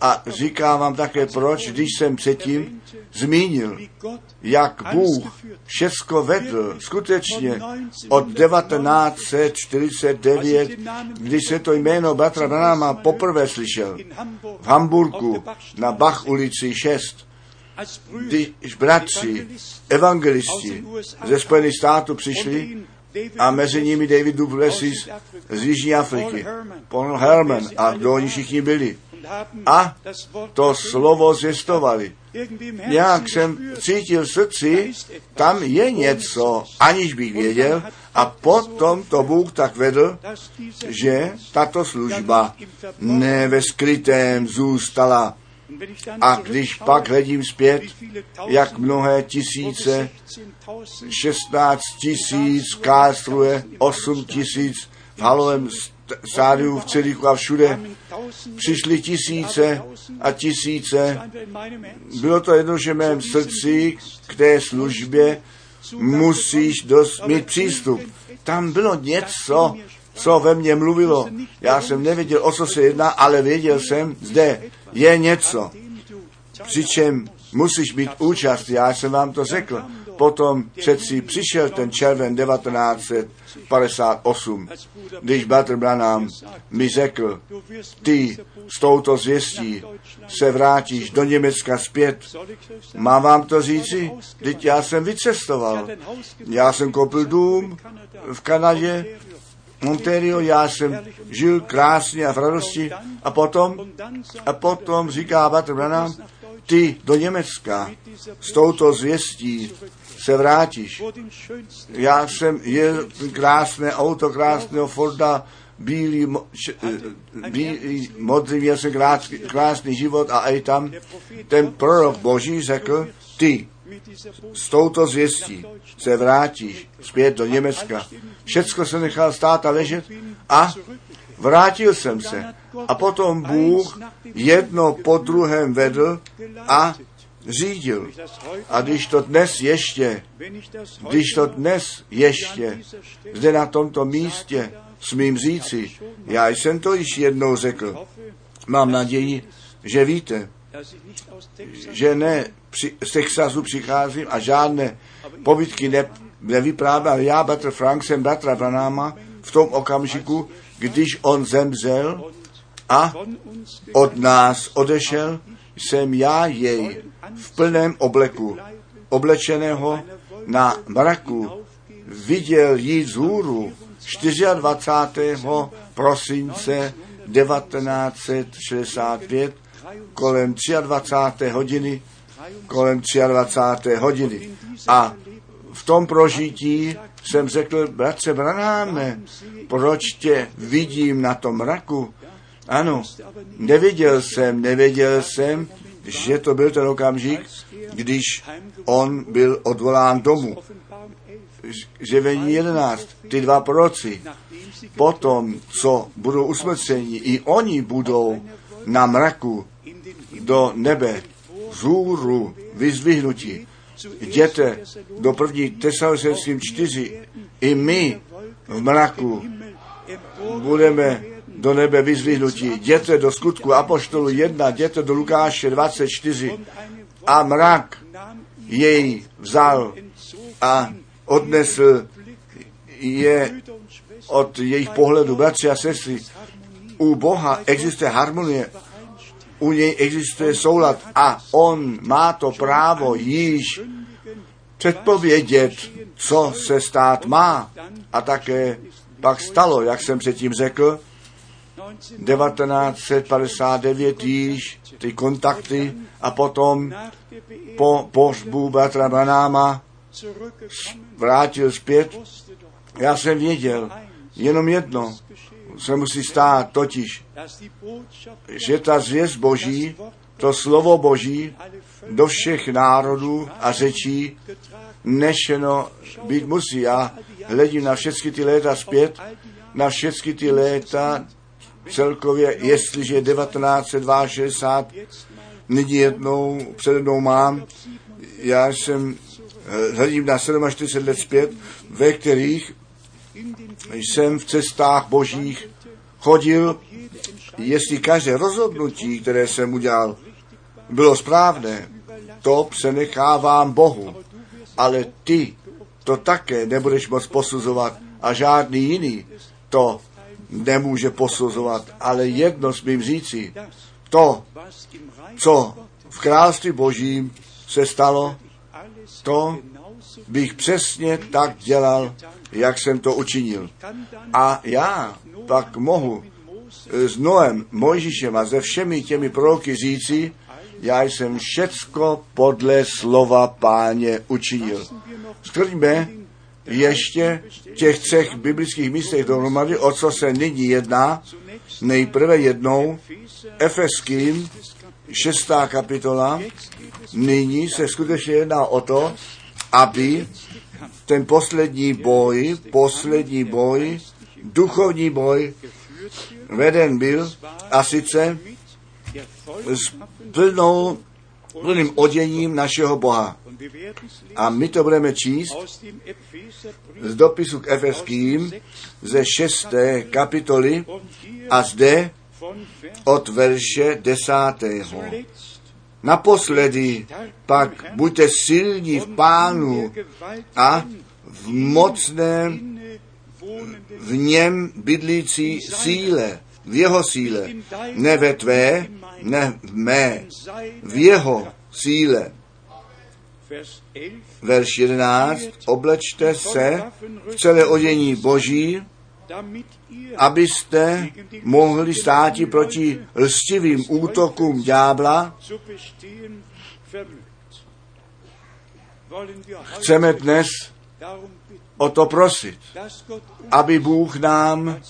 a říkám vám také proč, když jsem předtím zmínil, jak Bůh všecko vedl, skutečně od 1949, když se to jméno Batra Branama poprvé slyšel, v Hamburgu na Bach ulici 6, když bratři, evangelisti ze Spojených států přišli a mezi nimi David Duplessis z Jižní Afriky, Paul Herman a kdo oni všichni byli. A to slovo zjistovali. Jak jsem cítil v srdci, tam je něco, aniž bych věděl, a potom to Bůh tak vedl, že tato služba ne ve skrytém zůstala. A když pak hledím zpět, jak mnohé tisíce, 16 tisíc Karlsruhe, 8 tisíc v halovém stádiu v Cirichu a všude, přišly tisíce a tisíce. Bylo to jednoduše v mém srdci k té službě, musíš dost mít přístup. Tam bylo něco, co ve mně mluvilo. Já jsem nevěděl, o co se jedná, ale věděl jsem, zde je něco, přičem musíš být účast. Já jsem vám to řekl. Potom přeci přišel ten červen 1958, když Bratr Branham mi řekl, ty s touto zvěstí se vrátíš do Německa zpět. Mám vám to říci? Teď já jsem vycestoval. Já jsem koupil dům v Kanadě, Ontario, já jsem žil krásně a v radosti a potom, a potom říká Branham, ty do Německa s touto zvěstí se vrátíš. Já jsem jel krásné auto, krásného Forda, bílý, bílý modrý, měl jsem krásný, krásný život a i tam ten prorok Boží řekl, ty s touto zvěstí se vrátíš zpět do Německa. Všecko se nechal stát a ležet a vrátil jsem se. A potom Bůh jedno po druhém vedl a řídil. A když to dnes ještě, když to dnes ještě zde na tomto místě smím říci, já jsem to již jednou řekl, mám naději, že víte, že ne při, z Texasu přicházím a žádné povídky ne, nevyprávěl, ale já, bratr Frank, jsem bratra Branáma v tom okamžiku, když on zemřel a od nás odešel, jsem já jej v plném obleku, oblečeného na mraku, viděl jít z hůru 24. prosince 1965 kolem 23. hodiny, kolem 23. hodiny. A v tom prožití jsem řekl, bratře Branáme, proč tě vidím na tom mraku? Ano, neviděl jsem, nevěděl jsem, že to byl ten okamžik, když on byl odvolán domů. Živení 11, ty dva proroci, potom, co budou usmrceni, i oni budou na mraku do nebe, zůru, vyzvihnutí. Jděte do první Tesalonickým 4. I my v mraku budeme do nebe vyzvihnutí. Jděte do skutku Apoštolu 1, jděte do Lukáše 24 a mrak jej vzal a odnesl je od jejich pohledu, bratři a sestry, u Boha existuje harmonie, u něj existuje soulad a on má to právo již předpovědět, co se stát má. A také pak stalo, jak jsem předtím řekl, 1959 již ty kontakty a potom po pohřbu bratra Branáma vrátil zpět. Já jsem věděl, jenom jedno se musí stát, totiž, že ta zvěst Boží, to slovo Boží do všech národů a řečí nešeno být musí. A hledím na všechny ty léta zpět, na všechny ty léta celkově, jestliže 1962 nyní jednou přede mnou mám, já jsem eh, hledím na 47 let zpět, ve kterých jsem v cestách božích chodil, jestli každé rozhodnutí, které jsem udělal, bylo správné, to přenechávám Bohu. Ale ty to také nebudeš moc posuzovat a žádný jiný to nemůže posuzovat. Ale jedno smím říci, to, co v království božím se stalo, to bych přesně tak dělal, jak jsem to učinil. A já pak mohu s Noem, Mojžíšem a se všemi těmi proroky říci, já jsem všecko podle slova páně učinil. Skrňme ještě těch třech biblických místech dohromady, o co se nyní jedná. Nejprve jednou Efeským, šestá kapitola. Nyní se skutečně jedná o to, aby ten poslední boj, poslední boj, duchovní boj veden byl a sice s plnou, plným oděním našeho Boha. A my to budeme číst z dopisu k Efeským ze šesté kapitoly a zde od verše desátého. Naposledy pak buďte silní v pánu a v mocném v něm bydlící síle, v jeho síle, ne ve tvé, ne v mé, v jeho síle. Verš 11. Oblečte se v celé odění Boží, abyste mohli stát proti lstivým útokům ďábla. Chceme dnes o to prosit, aby Bůh nám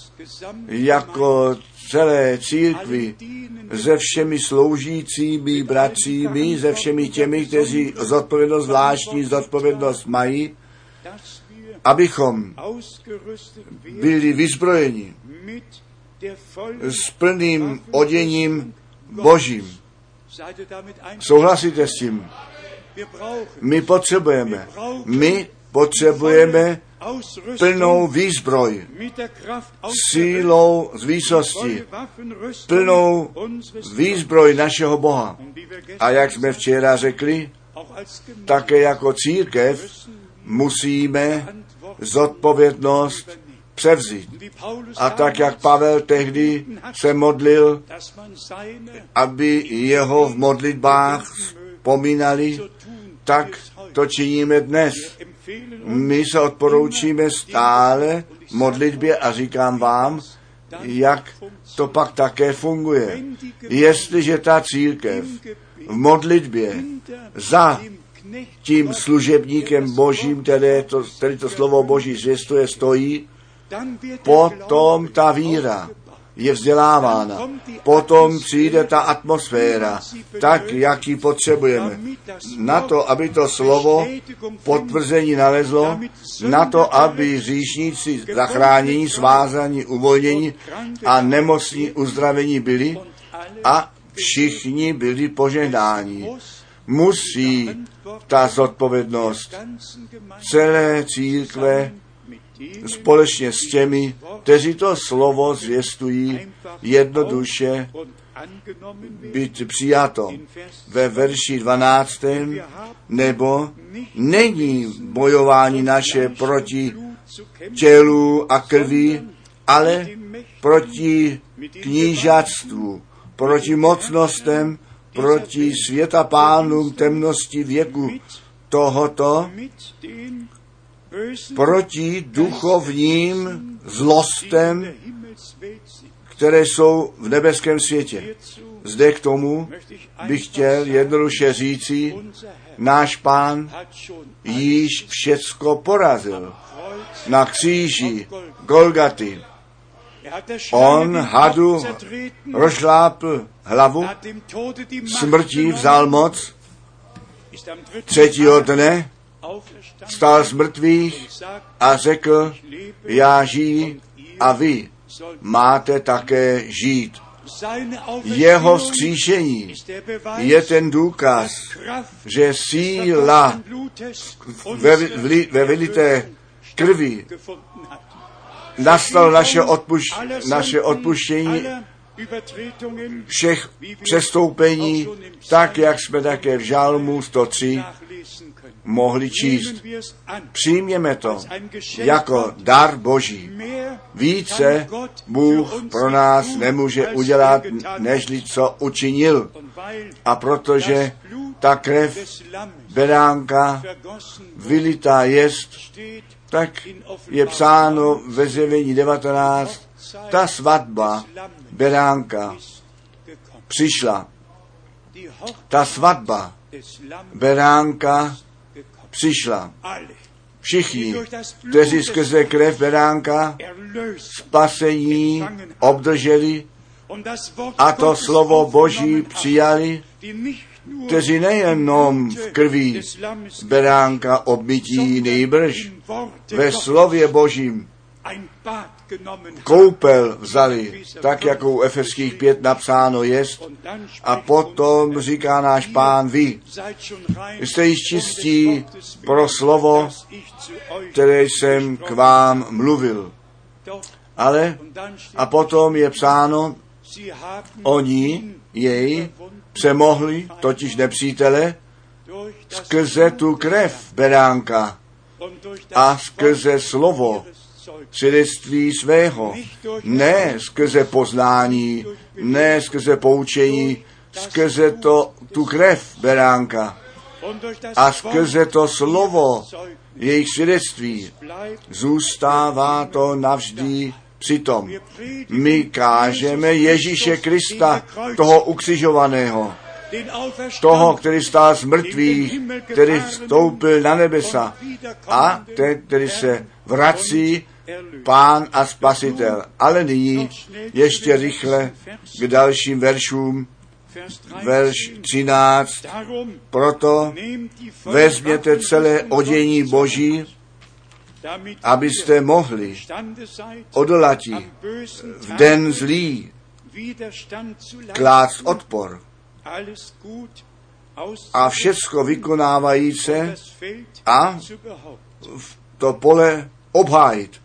jako celé církvi se všemi sloužícími bratřími, se všemi těmi, kteří zodpovědnost zvláštní zodpovědnost mají, abychom byli vyzbrojeni s plným oděním Božím. Souhlasíte s tím? My potřebujeme, my potřebujeme plnou výzbroj, sílou z výsosti, plnou výzbroj našeho Boha. A jak jsme včera řekli, také jako církev musíme zodpovědnost převzít. A tak, jak Pavel tehdy se modlil, aby jeho v modlitbách vzpomínali, tak to činíme dnes. My se odporoučíme stále modlitbě a říkám vám, jak to pak také funguje. Jestliže ta církev v modlitbě za tím služebníkem božím, který to, který to slovo boží zvěstuje, stojí, potom ta víra je vzdělávána. Potom přijde ta atmosféra, tak, jak ji potřebujeme. Na to, aby to slovo potvrzení nalezlo, na to, aby říšníci zachránění, svázaní, uvolnění a nemocní uzdravení byli a všichni byli požehnáni. Musí ta zodpovědnost celé církve společně s těmi, kteří to slovo zvěstují jednoduše být přijato ve verši 12. nebo není bojování naše proti tělu a krvi, ale proti knížatstvu, proti mocnostem, proti světa pánům temnosti věku tohoto, proti duchovním zlostem, které jsou v nebeském světě. Zde k tomu bych chtěl jednoduše říci, náš pán již všecko porazil. Na kříži Golgaty. On hadu rozšlápl hlavu, smrtí vzal moc, třetího dne stál z mrtvých a řekl, já žiji a vy máte také žít. Jeho vzkříšení je ten důkaz, že síla ve, vli, ve vylité krvi nastalo naše, odpuš, naše odpuštění všech přestoupení, tak jak jsme také v Žálmu 103 mohli číst. Přijměme to jako dar Boží. Více Bůh pro nás nemůže udělat, nežli co učinil. A protože ta krev beránka vylitá jest, tak je psáno ve zjevení 19, ta svatba beránka přišla. Ta svatba beránka přišla. Všichni, kteří skrze krev beránka spasení obdrželi a to slovo Boží přijali, kteří nejenom v krví beránka obmytí nejbrž, ve slově Božím koupel vzali, tak jako u Efeských pět napsáno jest, a potom říká náš pán, vy jste již čistí pro slovo, které jsem k vám mluvil. Ale a potom je psáno, oni jej přemohli, totiž nepřítele, skrze tu krev beránka a skrze slovo svědectví svého. Ne skrze poznání, ne skrze poučení, skrze to, tu krev beránka a skrze to slovo jejich svědectví zůstává to navždy přitom. My kážeme Ježíše Krista, toho ukřižovaného, toho, který stál z mrtvých, který vstoupil na nebesa a ten, který se vrací, pán a spasitel. Ale nyní ještě rychle k dalším veršům. Verš 13. Proto vezměte celé odění Boží, abyste mohli odolati v den zlý klást odpor a všecko vykonávají se a to pole obhájit.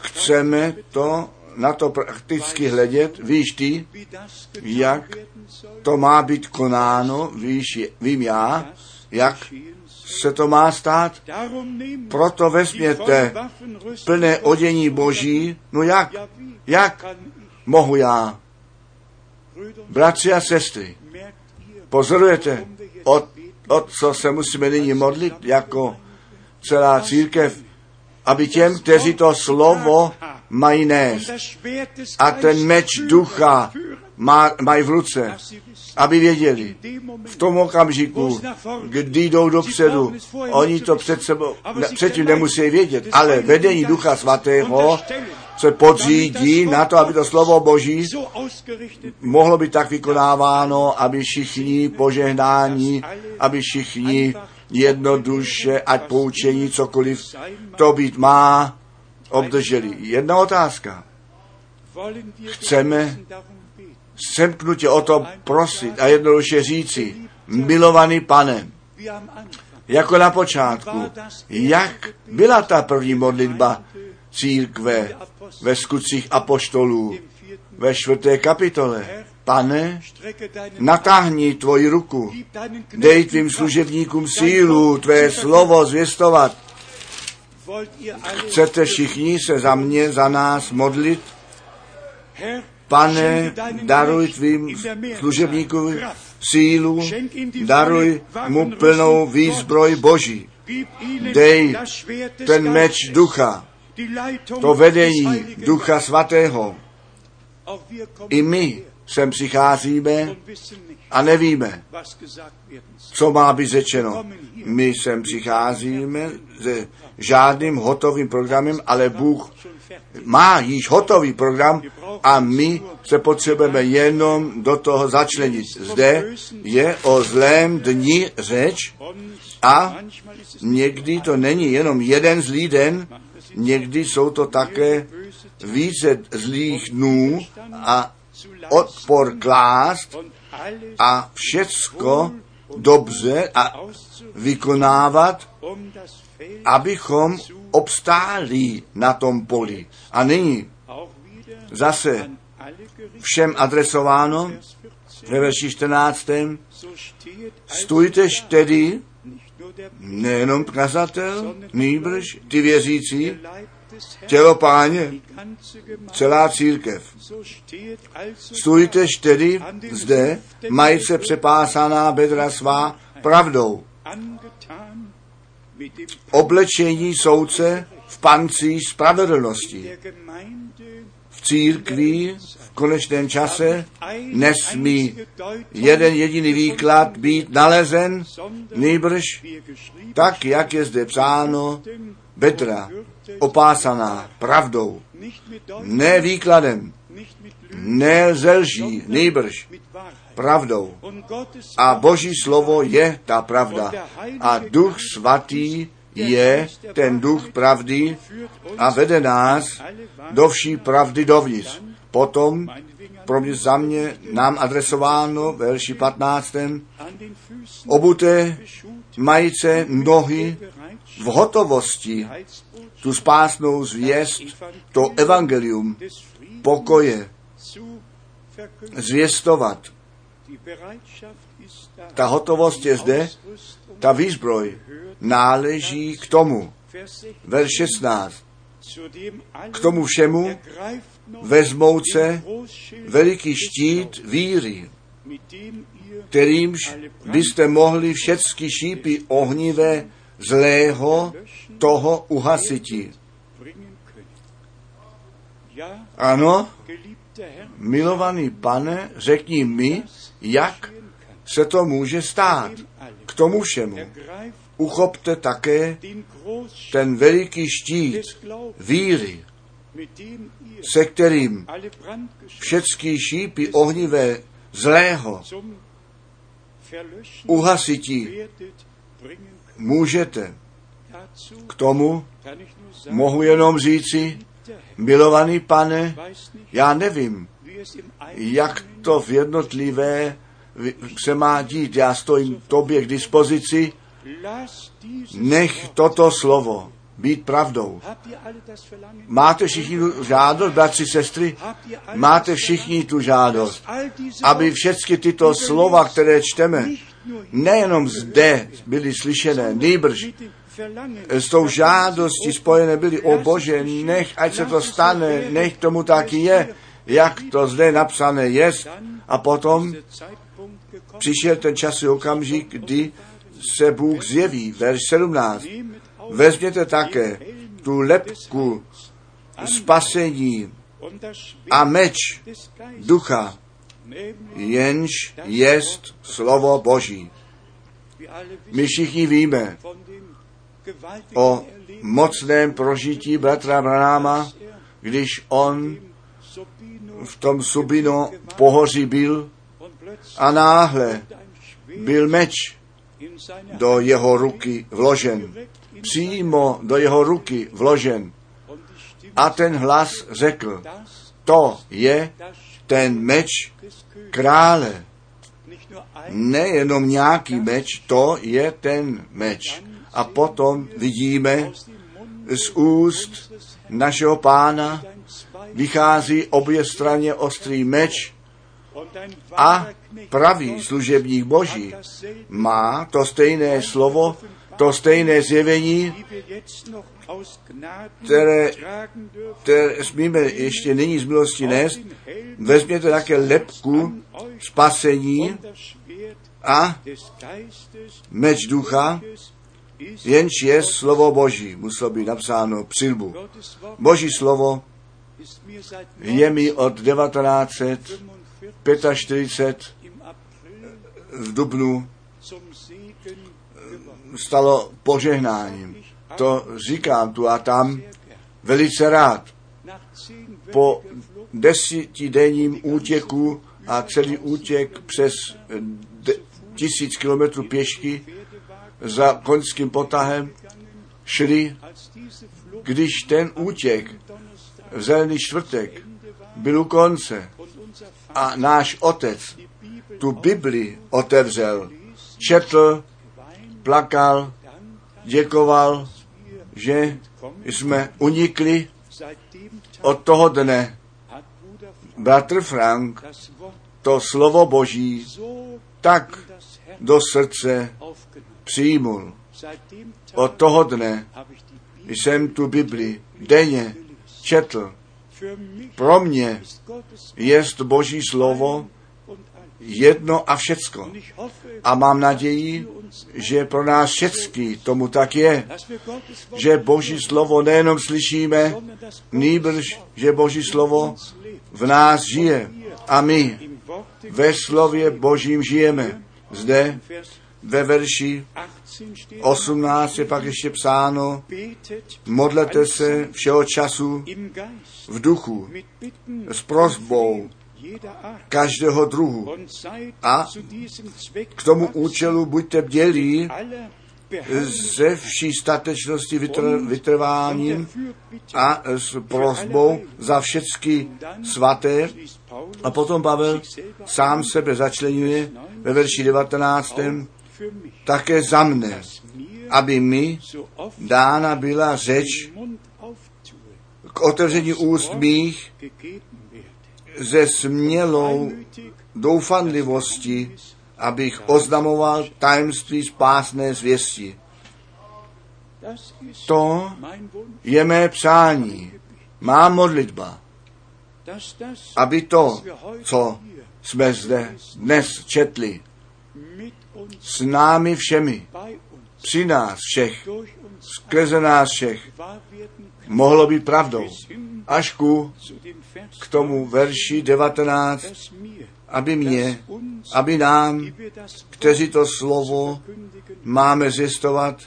Chceme to na to prakticky hledět, víš ty, jak to má být konáno, víš, vím já, jak se to má stát. Proto vezměte plné odění Boží. No jak? Jak mohu já? Bratři a sestry, pozorujete, o, o co se musíme nyní modlit jako celá církev, aby těm, kteří to slovo mají nést a ten meč ducha má, mají v ruce, aby věděli v tom okamžiku, kdy jdou dopředu, oni to před sebou, ne, předtím nemusí vědět, ale vedení Ducha Svatého se podřídí na to, aby to slovo Boží mohlo být tak vykonáváno, aby všichni požehnání, aby všichni jednoduše, ať poučení cokoliv to být má, obdrželi. Jedna otázka. Chceme semknutě o to prosit a jednoduše říci, milovaný pane, jako na počátku, jak byla ta první modlitba církve ve skutcích apoštolů ve čtvrté kapitole. Pane, natáhni tvoji ruku, dej tvým služebníkům sílu, tvé slovo zvěstovat. Chcete všichni se za mě, za nás modlit? Pane, daruj tvým Kraft. sílu, daruj mu plnou výzbroj Boží. Dej ten meč ducha, to vedení ducha svatého. I my sem přicházíme a nevíme, co má být řečeno. My sem přicházíme se žádným hotovým programem, ale Bůh. Má již hotový program a my se potřebujeme jenom do toho začlenit. Zde je o zlém dni řeč a někdy to není jenom jeden zlý den, někdy jsou to také více zlých dnů a odpor klást a všecko dobře a vykonávat, abychom obstáli na tom poli. A nyní zase všem adresováno Vers 14. ve verši 14. So steht Stůjtež tedy nejenom kazatel, nýbrž ty věřící, tělo páně, celá církev. Stůjtež tedy zde, mají se přepásaná bedra svá pravdou, oblečení soudce v pancí spravedlnosti. V církvi v konečném čase nesmí jeden jediný výklad být nalezen, geschrieben tak, jak je zde psáno, bedra opásaná pravdou, ne výkladem, ne ze lží, nýbrž mit Wahrheit. Pravdou. A Boží slovo je ta pravda. A duch svatý je ten duch pravdy a vede nás do vší pravdy dovnitř. Potom pro mě za mě nám adresováno ve verši 15. an den Füßen Obuté majice nohy v hotovosti tu spásnou zvěst, to evangelium pokoje zvěstovat. Ta hotovost je zde, ta výzbroj náleží k tomu. Vers 16. Verš 16. Zu dem K tomu všemu ergreift noch vezmou se den Großschild veliký štít víry, kterýmž byste mohli všechny šípy ohnivé zlého toho uhasiti. Ano, milovaný pane, řekni mi, jak se to může stát. K tomu všemu uchopte také ten veliký štít víry, se kterým všechny šípy ohnivé zlého uhasití můžete. K tomu mohu jenom říci, milovaný pane, já nevím, jak to v jednotlivé se má dít. Já stojím tobě k dispozici, nech toto slovo být pravdou. Máte všichni tu žádost, bratři, sestry? Máte všichni tu žádost, aby všechny tyto slova, které čteme, nejenom zde byly slyšené, Verlangen, s tou žádostí spojené byly, o Bože, nech, ať se to stane, nech tomu tak je, jak to zde napsané je. A potom přišel ten časový okamžik, kdy se Bůh zjeví. Verš 17. Nehmet auf Vezměte také tu lepku spasení a meč ducha, jenž jest slovo Boží. My všichni víme o mocném prožití bratra Branáma, když on v tom Subino pohoří byl a náhle byl meč do jeho ruky vložen. Přímo do jeho ruky vložen. A ten hlas řekl, to je ten meč krále. Nejenom nějaký meč, to je ten meč. A potom vidíme z úst našeho pána vychází obě straně ostrý meč A pravý služebník Boží. Má to stejné slovo, to stejné zjevení, které, které smíme ještě nyní z milosti nést, vezměte také lepku spasení a meč ducha, jenž je slovo Boží, muselo být napsáno přilbu. Boží slovo je mi od 1945 v Dubnu stalo požehnáním. To říkám tu a tam velice rád. Po desetidenním útěku a celý útěk přes de, tisíc kilometrů pěšky za koňským potahem šli, když ten útěk v zelený čtvrtek byl u konce a náš otec tu Bibli otevřel, četl, plakal, děkoval, že jsme unikli od toho dne. Bratr Frank to slovo Boží tak do srdce přijmul. Od toho dne jsem tu Bibli denně četl. Pro mě je Boží slovo jedno a všecko. A mám naději, že pro nás všecky tomu tak je, že Boží slovo nejenom slyšíme, nýbrž, že Boží slovo v nás žije. A my ve slově Božím žijeme. Zde ve verši 18 je pak ještě psáno, modlete se všeho času v duchu s prozbou každého druhu. A k tomu účelu buďte bdělí ze vší statečnosti vytr- vytrváním a s prosbou za všechny svaté. A potom Pavel sám sebe začlenuje ve verši 19. také za mne, aby mi dána byla řeč k otevření úst mých ze smělou doufanlivosti, abych oznamoval tajemství spásné zvěsti. To je mé přání, má modlitba, aby to, co jsme zde dnes četli, s námi všemi, při nás všech, skrze nás všech, mohlo být pravdou. Až ku k tomu verši 19, aby mě, aby nám, kteří to slovo máme zjistovat,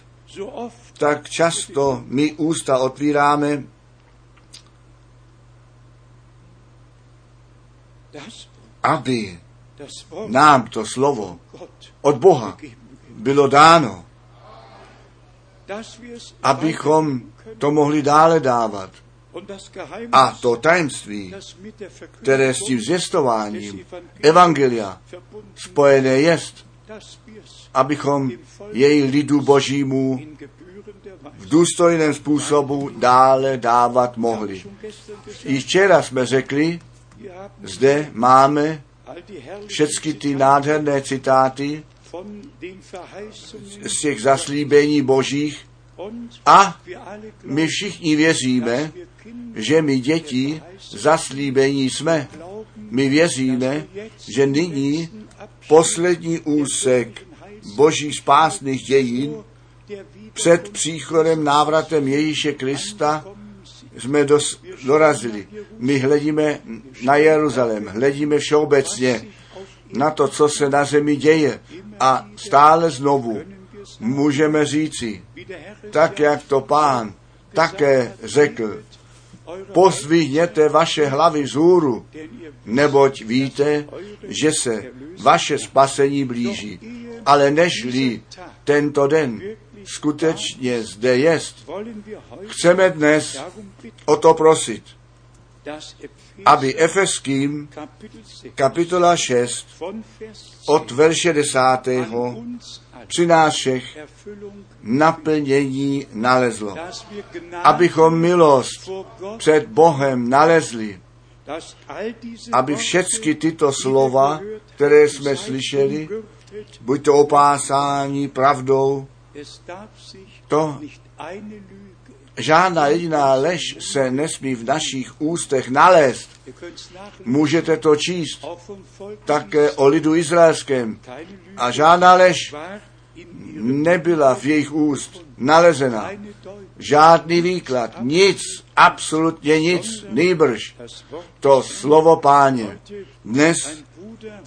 tak často my ústa otvíráme, aby nám to slovo od Boha bylo dáno, abychom to mohli dále dávat. A to tajemství, které s tím zjistováním Evangelia spojené jest, abychom její lidu božímu v důstojném způsobu dále dávat mohli. I včera jsme řekli, zde máme všechny ty nádherné citáty z těch zaslíbení božích. a my všichni věříme, že my děti zaslíbení jsme. My věříme, že nyní poslední úsek božích spásných dějin. před příchodem návratem Ježíše Krista jsme dos, dorazili. My hledíme na Jeruzalém, hledíme všeobecně na to, co se na zemi děje a stále znovu můžeme říci, tak jak to pán také řekl, pozdvihněte vaše hlavy zůru, neboť víte, že se vaše spasení blíží. Ale nežli tento den skutečně zde jest, chceme dnes o to prosit, aby Efeským kapitola 6 od verše 10. při nás všech naplnění nalezlo. Abychom milost před Bohem nalezli aby všechny tyto slova, které jsme slyšeli, umgürtet. buďte opásáni pravdou, To- žádná jediná lež se nesmí v našich ústech nalézt. Můžete to číst také o lidu izraelském. A žádná lež nebyla v jejich úst nalezena. Žádný výklad, nic, absolutně nic, nýbrž. To slovo páně. Dnes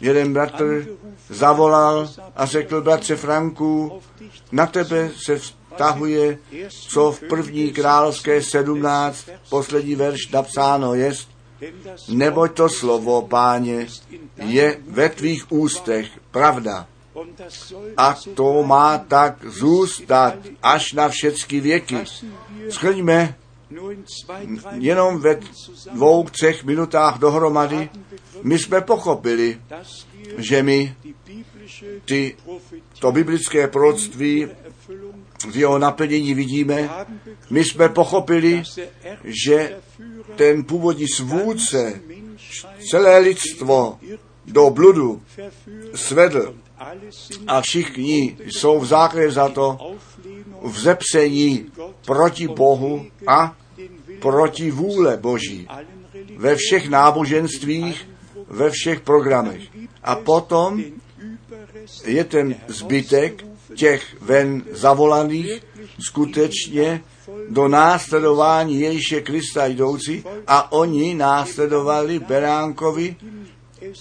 jeden bratr zavolal a řekl, bratře Franku, na tebe se vztahuje, co v první královské 17, poslední verš napsáno jest, neboť to slovo, páně, je ve tvých ústech pravda. A to má tak zůstat až na všechny věky. Schrňme jenom ve dvou, třech minutách dohromady. My jsme pochopili, že my ty, to biblické proroctví v jeho naplnění vidíme. My jsme pochopili, že ten původní svůdce celé lidstvo do bludu svedl a všichni jsou v základě za to v zepsení proti Bohu a proti vůle Boží ve všech náboženstvích, ve všech programech. A potom je ten zbytek těch ven zavolaných skutečně do následování Ježíše Krista jdoucí a oni následovali Beránkovi,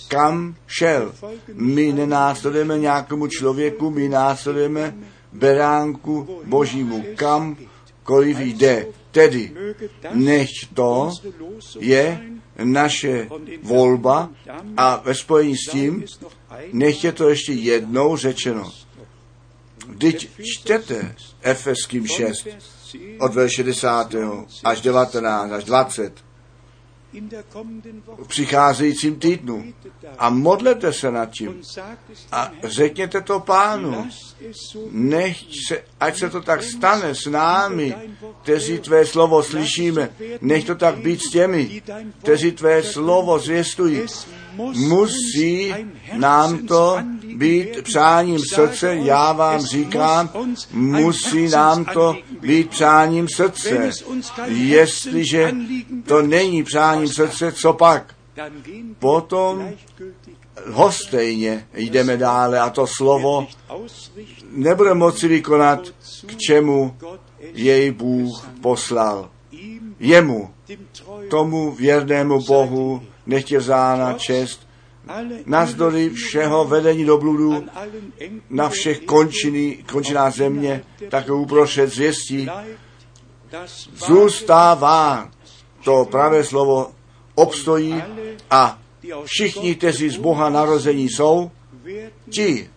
kam šel. My nenásledujeme nějakému člověku, my následujeme Beránku Božímu, kamkoliv jde. Tedy nech to je naše volba a ve spojení s tím es noch ein nech je to ještě jednou řečeno. Vždyť čtete Efeským 6 Vers 10 od verše 10. až 19 až 20 in der kommenden Woche v přicházejícím týdnu a modlete se nad tím a řekněte to pánu. Nech se, ať se to tak stane s námi, kteří tvé slovo slyšíme. Nech to tak být s těmi, kteří tvé slovo zvěstují. Musí nám to být přáním srdce, já vám říkám, musí nám to být přáním srdce. Jestliže to není přáním srdce, co pak? Potom hostejně jdeme dále a to slovo nebude moci vykonat, k čemu jej Bůh poslal. Jemu, tomu věrnému Bohu, nechtě vzána čest, alle navzdory všeho vedení do bludu, na všech končiny, končinách země, také uprostřed zvěstí, zůstává to pravé slovo, obstojí a všichni, kteří z Boha narození jsou, ti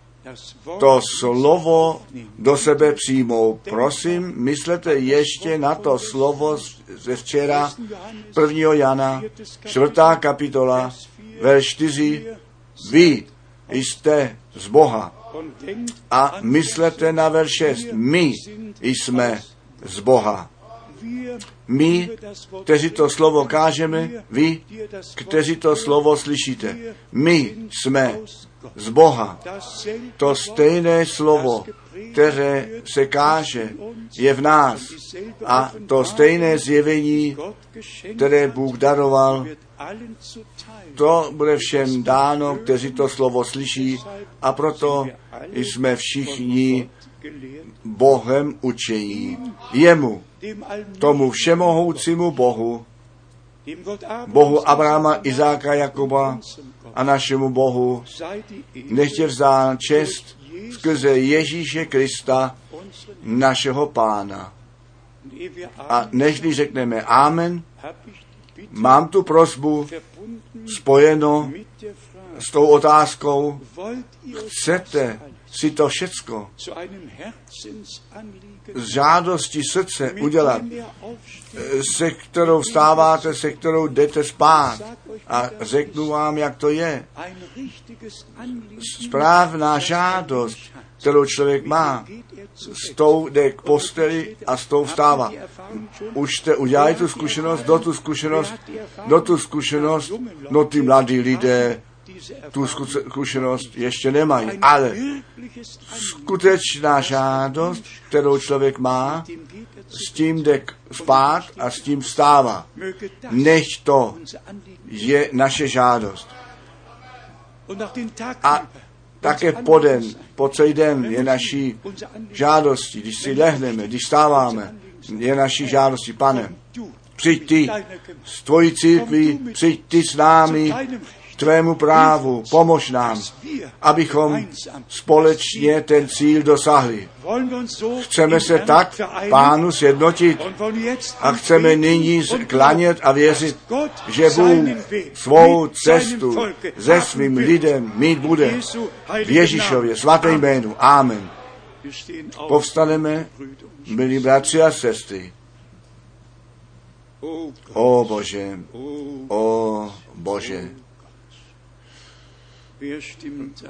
to slovo do sebe přijmou. Prosím, myslete ještě na to slovo ze včera 1. Jana, 4. kapitola, verš 4. Vy jste z Boha. A myslete na verš 6. My jsme z Boha. My, kteří to slovo kážeme, vy, kteří to slovo slyšíte. My jsme z Boha. To stejné slovo, které se káže, je v nás. A to stejné zjevení, které Bůh daroval, to bude všem dáno, kteří to slovo slyší. A proto jsme všichni Bohem učení. Jemu, tomu všemohoucímu Bohu, Bohu Abrahama, Izáka, Jakoba a našemu Bohu, nechtě vzdán čest skrze Ježíše Krista, našeho pána. A nežli řekneme Amen, mám tu prosbu spojeno s tou otázkou, chcete si to všecko z žádosti srdce udělat, aufsteht, se kterou vstáváte, se kterou jdete spát. A řeknu vám, jak to je. Správná žádost kterou člověk má, er s tou jde k posteli a s tou vstává. Už jste udělali tu zkušenost, do tu zkušenost, do tu zkušenost, no ty mladí lidé tu zku- zkušenost ještě nemají. Ale skutečná žádost, kterou člověk má, s tím jde spát a s tím vstává. Nech to je naše žádost. A také po den, po celý den je naší žádostí, když si lehneme, když stáváme, je naší žádostí, pane, přijď ty s tvojí církví, přijď ty s námi, tvému právu, pomož nám, abychom společně ten cíl dosáhli. Chceme se tak pánu sjednotit a chceme nyní klanět a věřit, že Bůh svou cestu se svým lidem mít bude v Ježíšově svaté jménu. Amen. Povstaneme, milí bratři a sestry. O Bože, o Bože,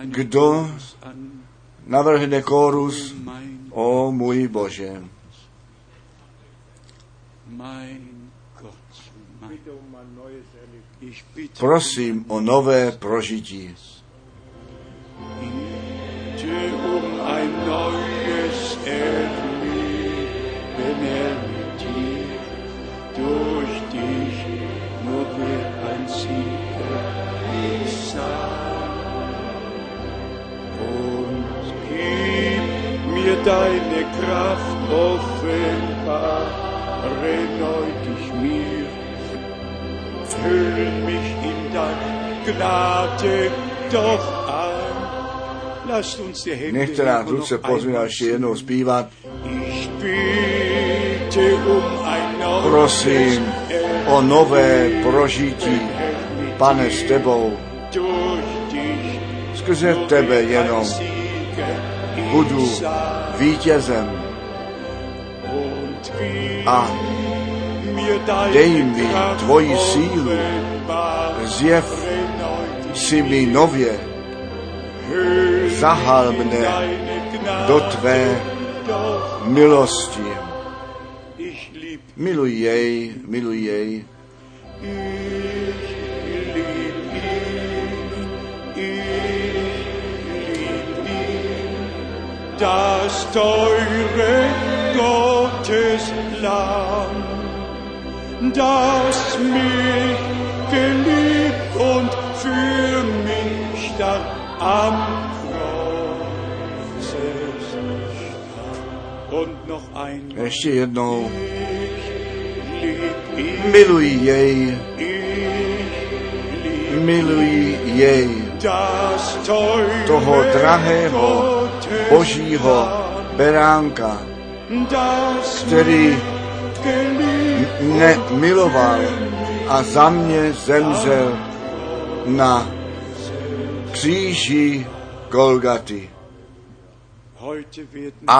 Kdo navrhne kórus, o můj Bože. Prosím o nové prožití. Bitte um deine Kraft offenbar, neu dich mir. Füll mich in deine Gnade doch ein. Lasst uns die Hände Nechte nás ruce einmal ještě jednou zpívat. Ich bitte um ein neues Prosím o nové prožití. Pane, s tebou, skrze tebe jenom budu vítězem a dej mi tvoji sílu. zjev si mi nově zahal mne do tvé milosti. Ich lieb, Miluj jej, miluj jej, das teure Gotteslamm, das mich geliebt und für mich dann am Kreuz Und noch ein. Ještě jednou. Miluji jej. Miluji jej. Toho drahého božího beránka, který mne miloval a za mě zemřel na kříži Golgaty. A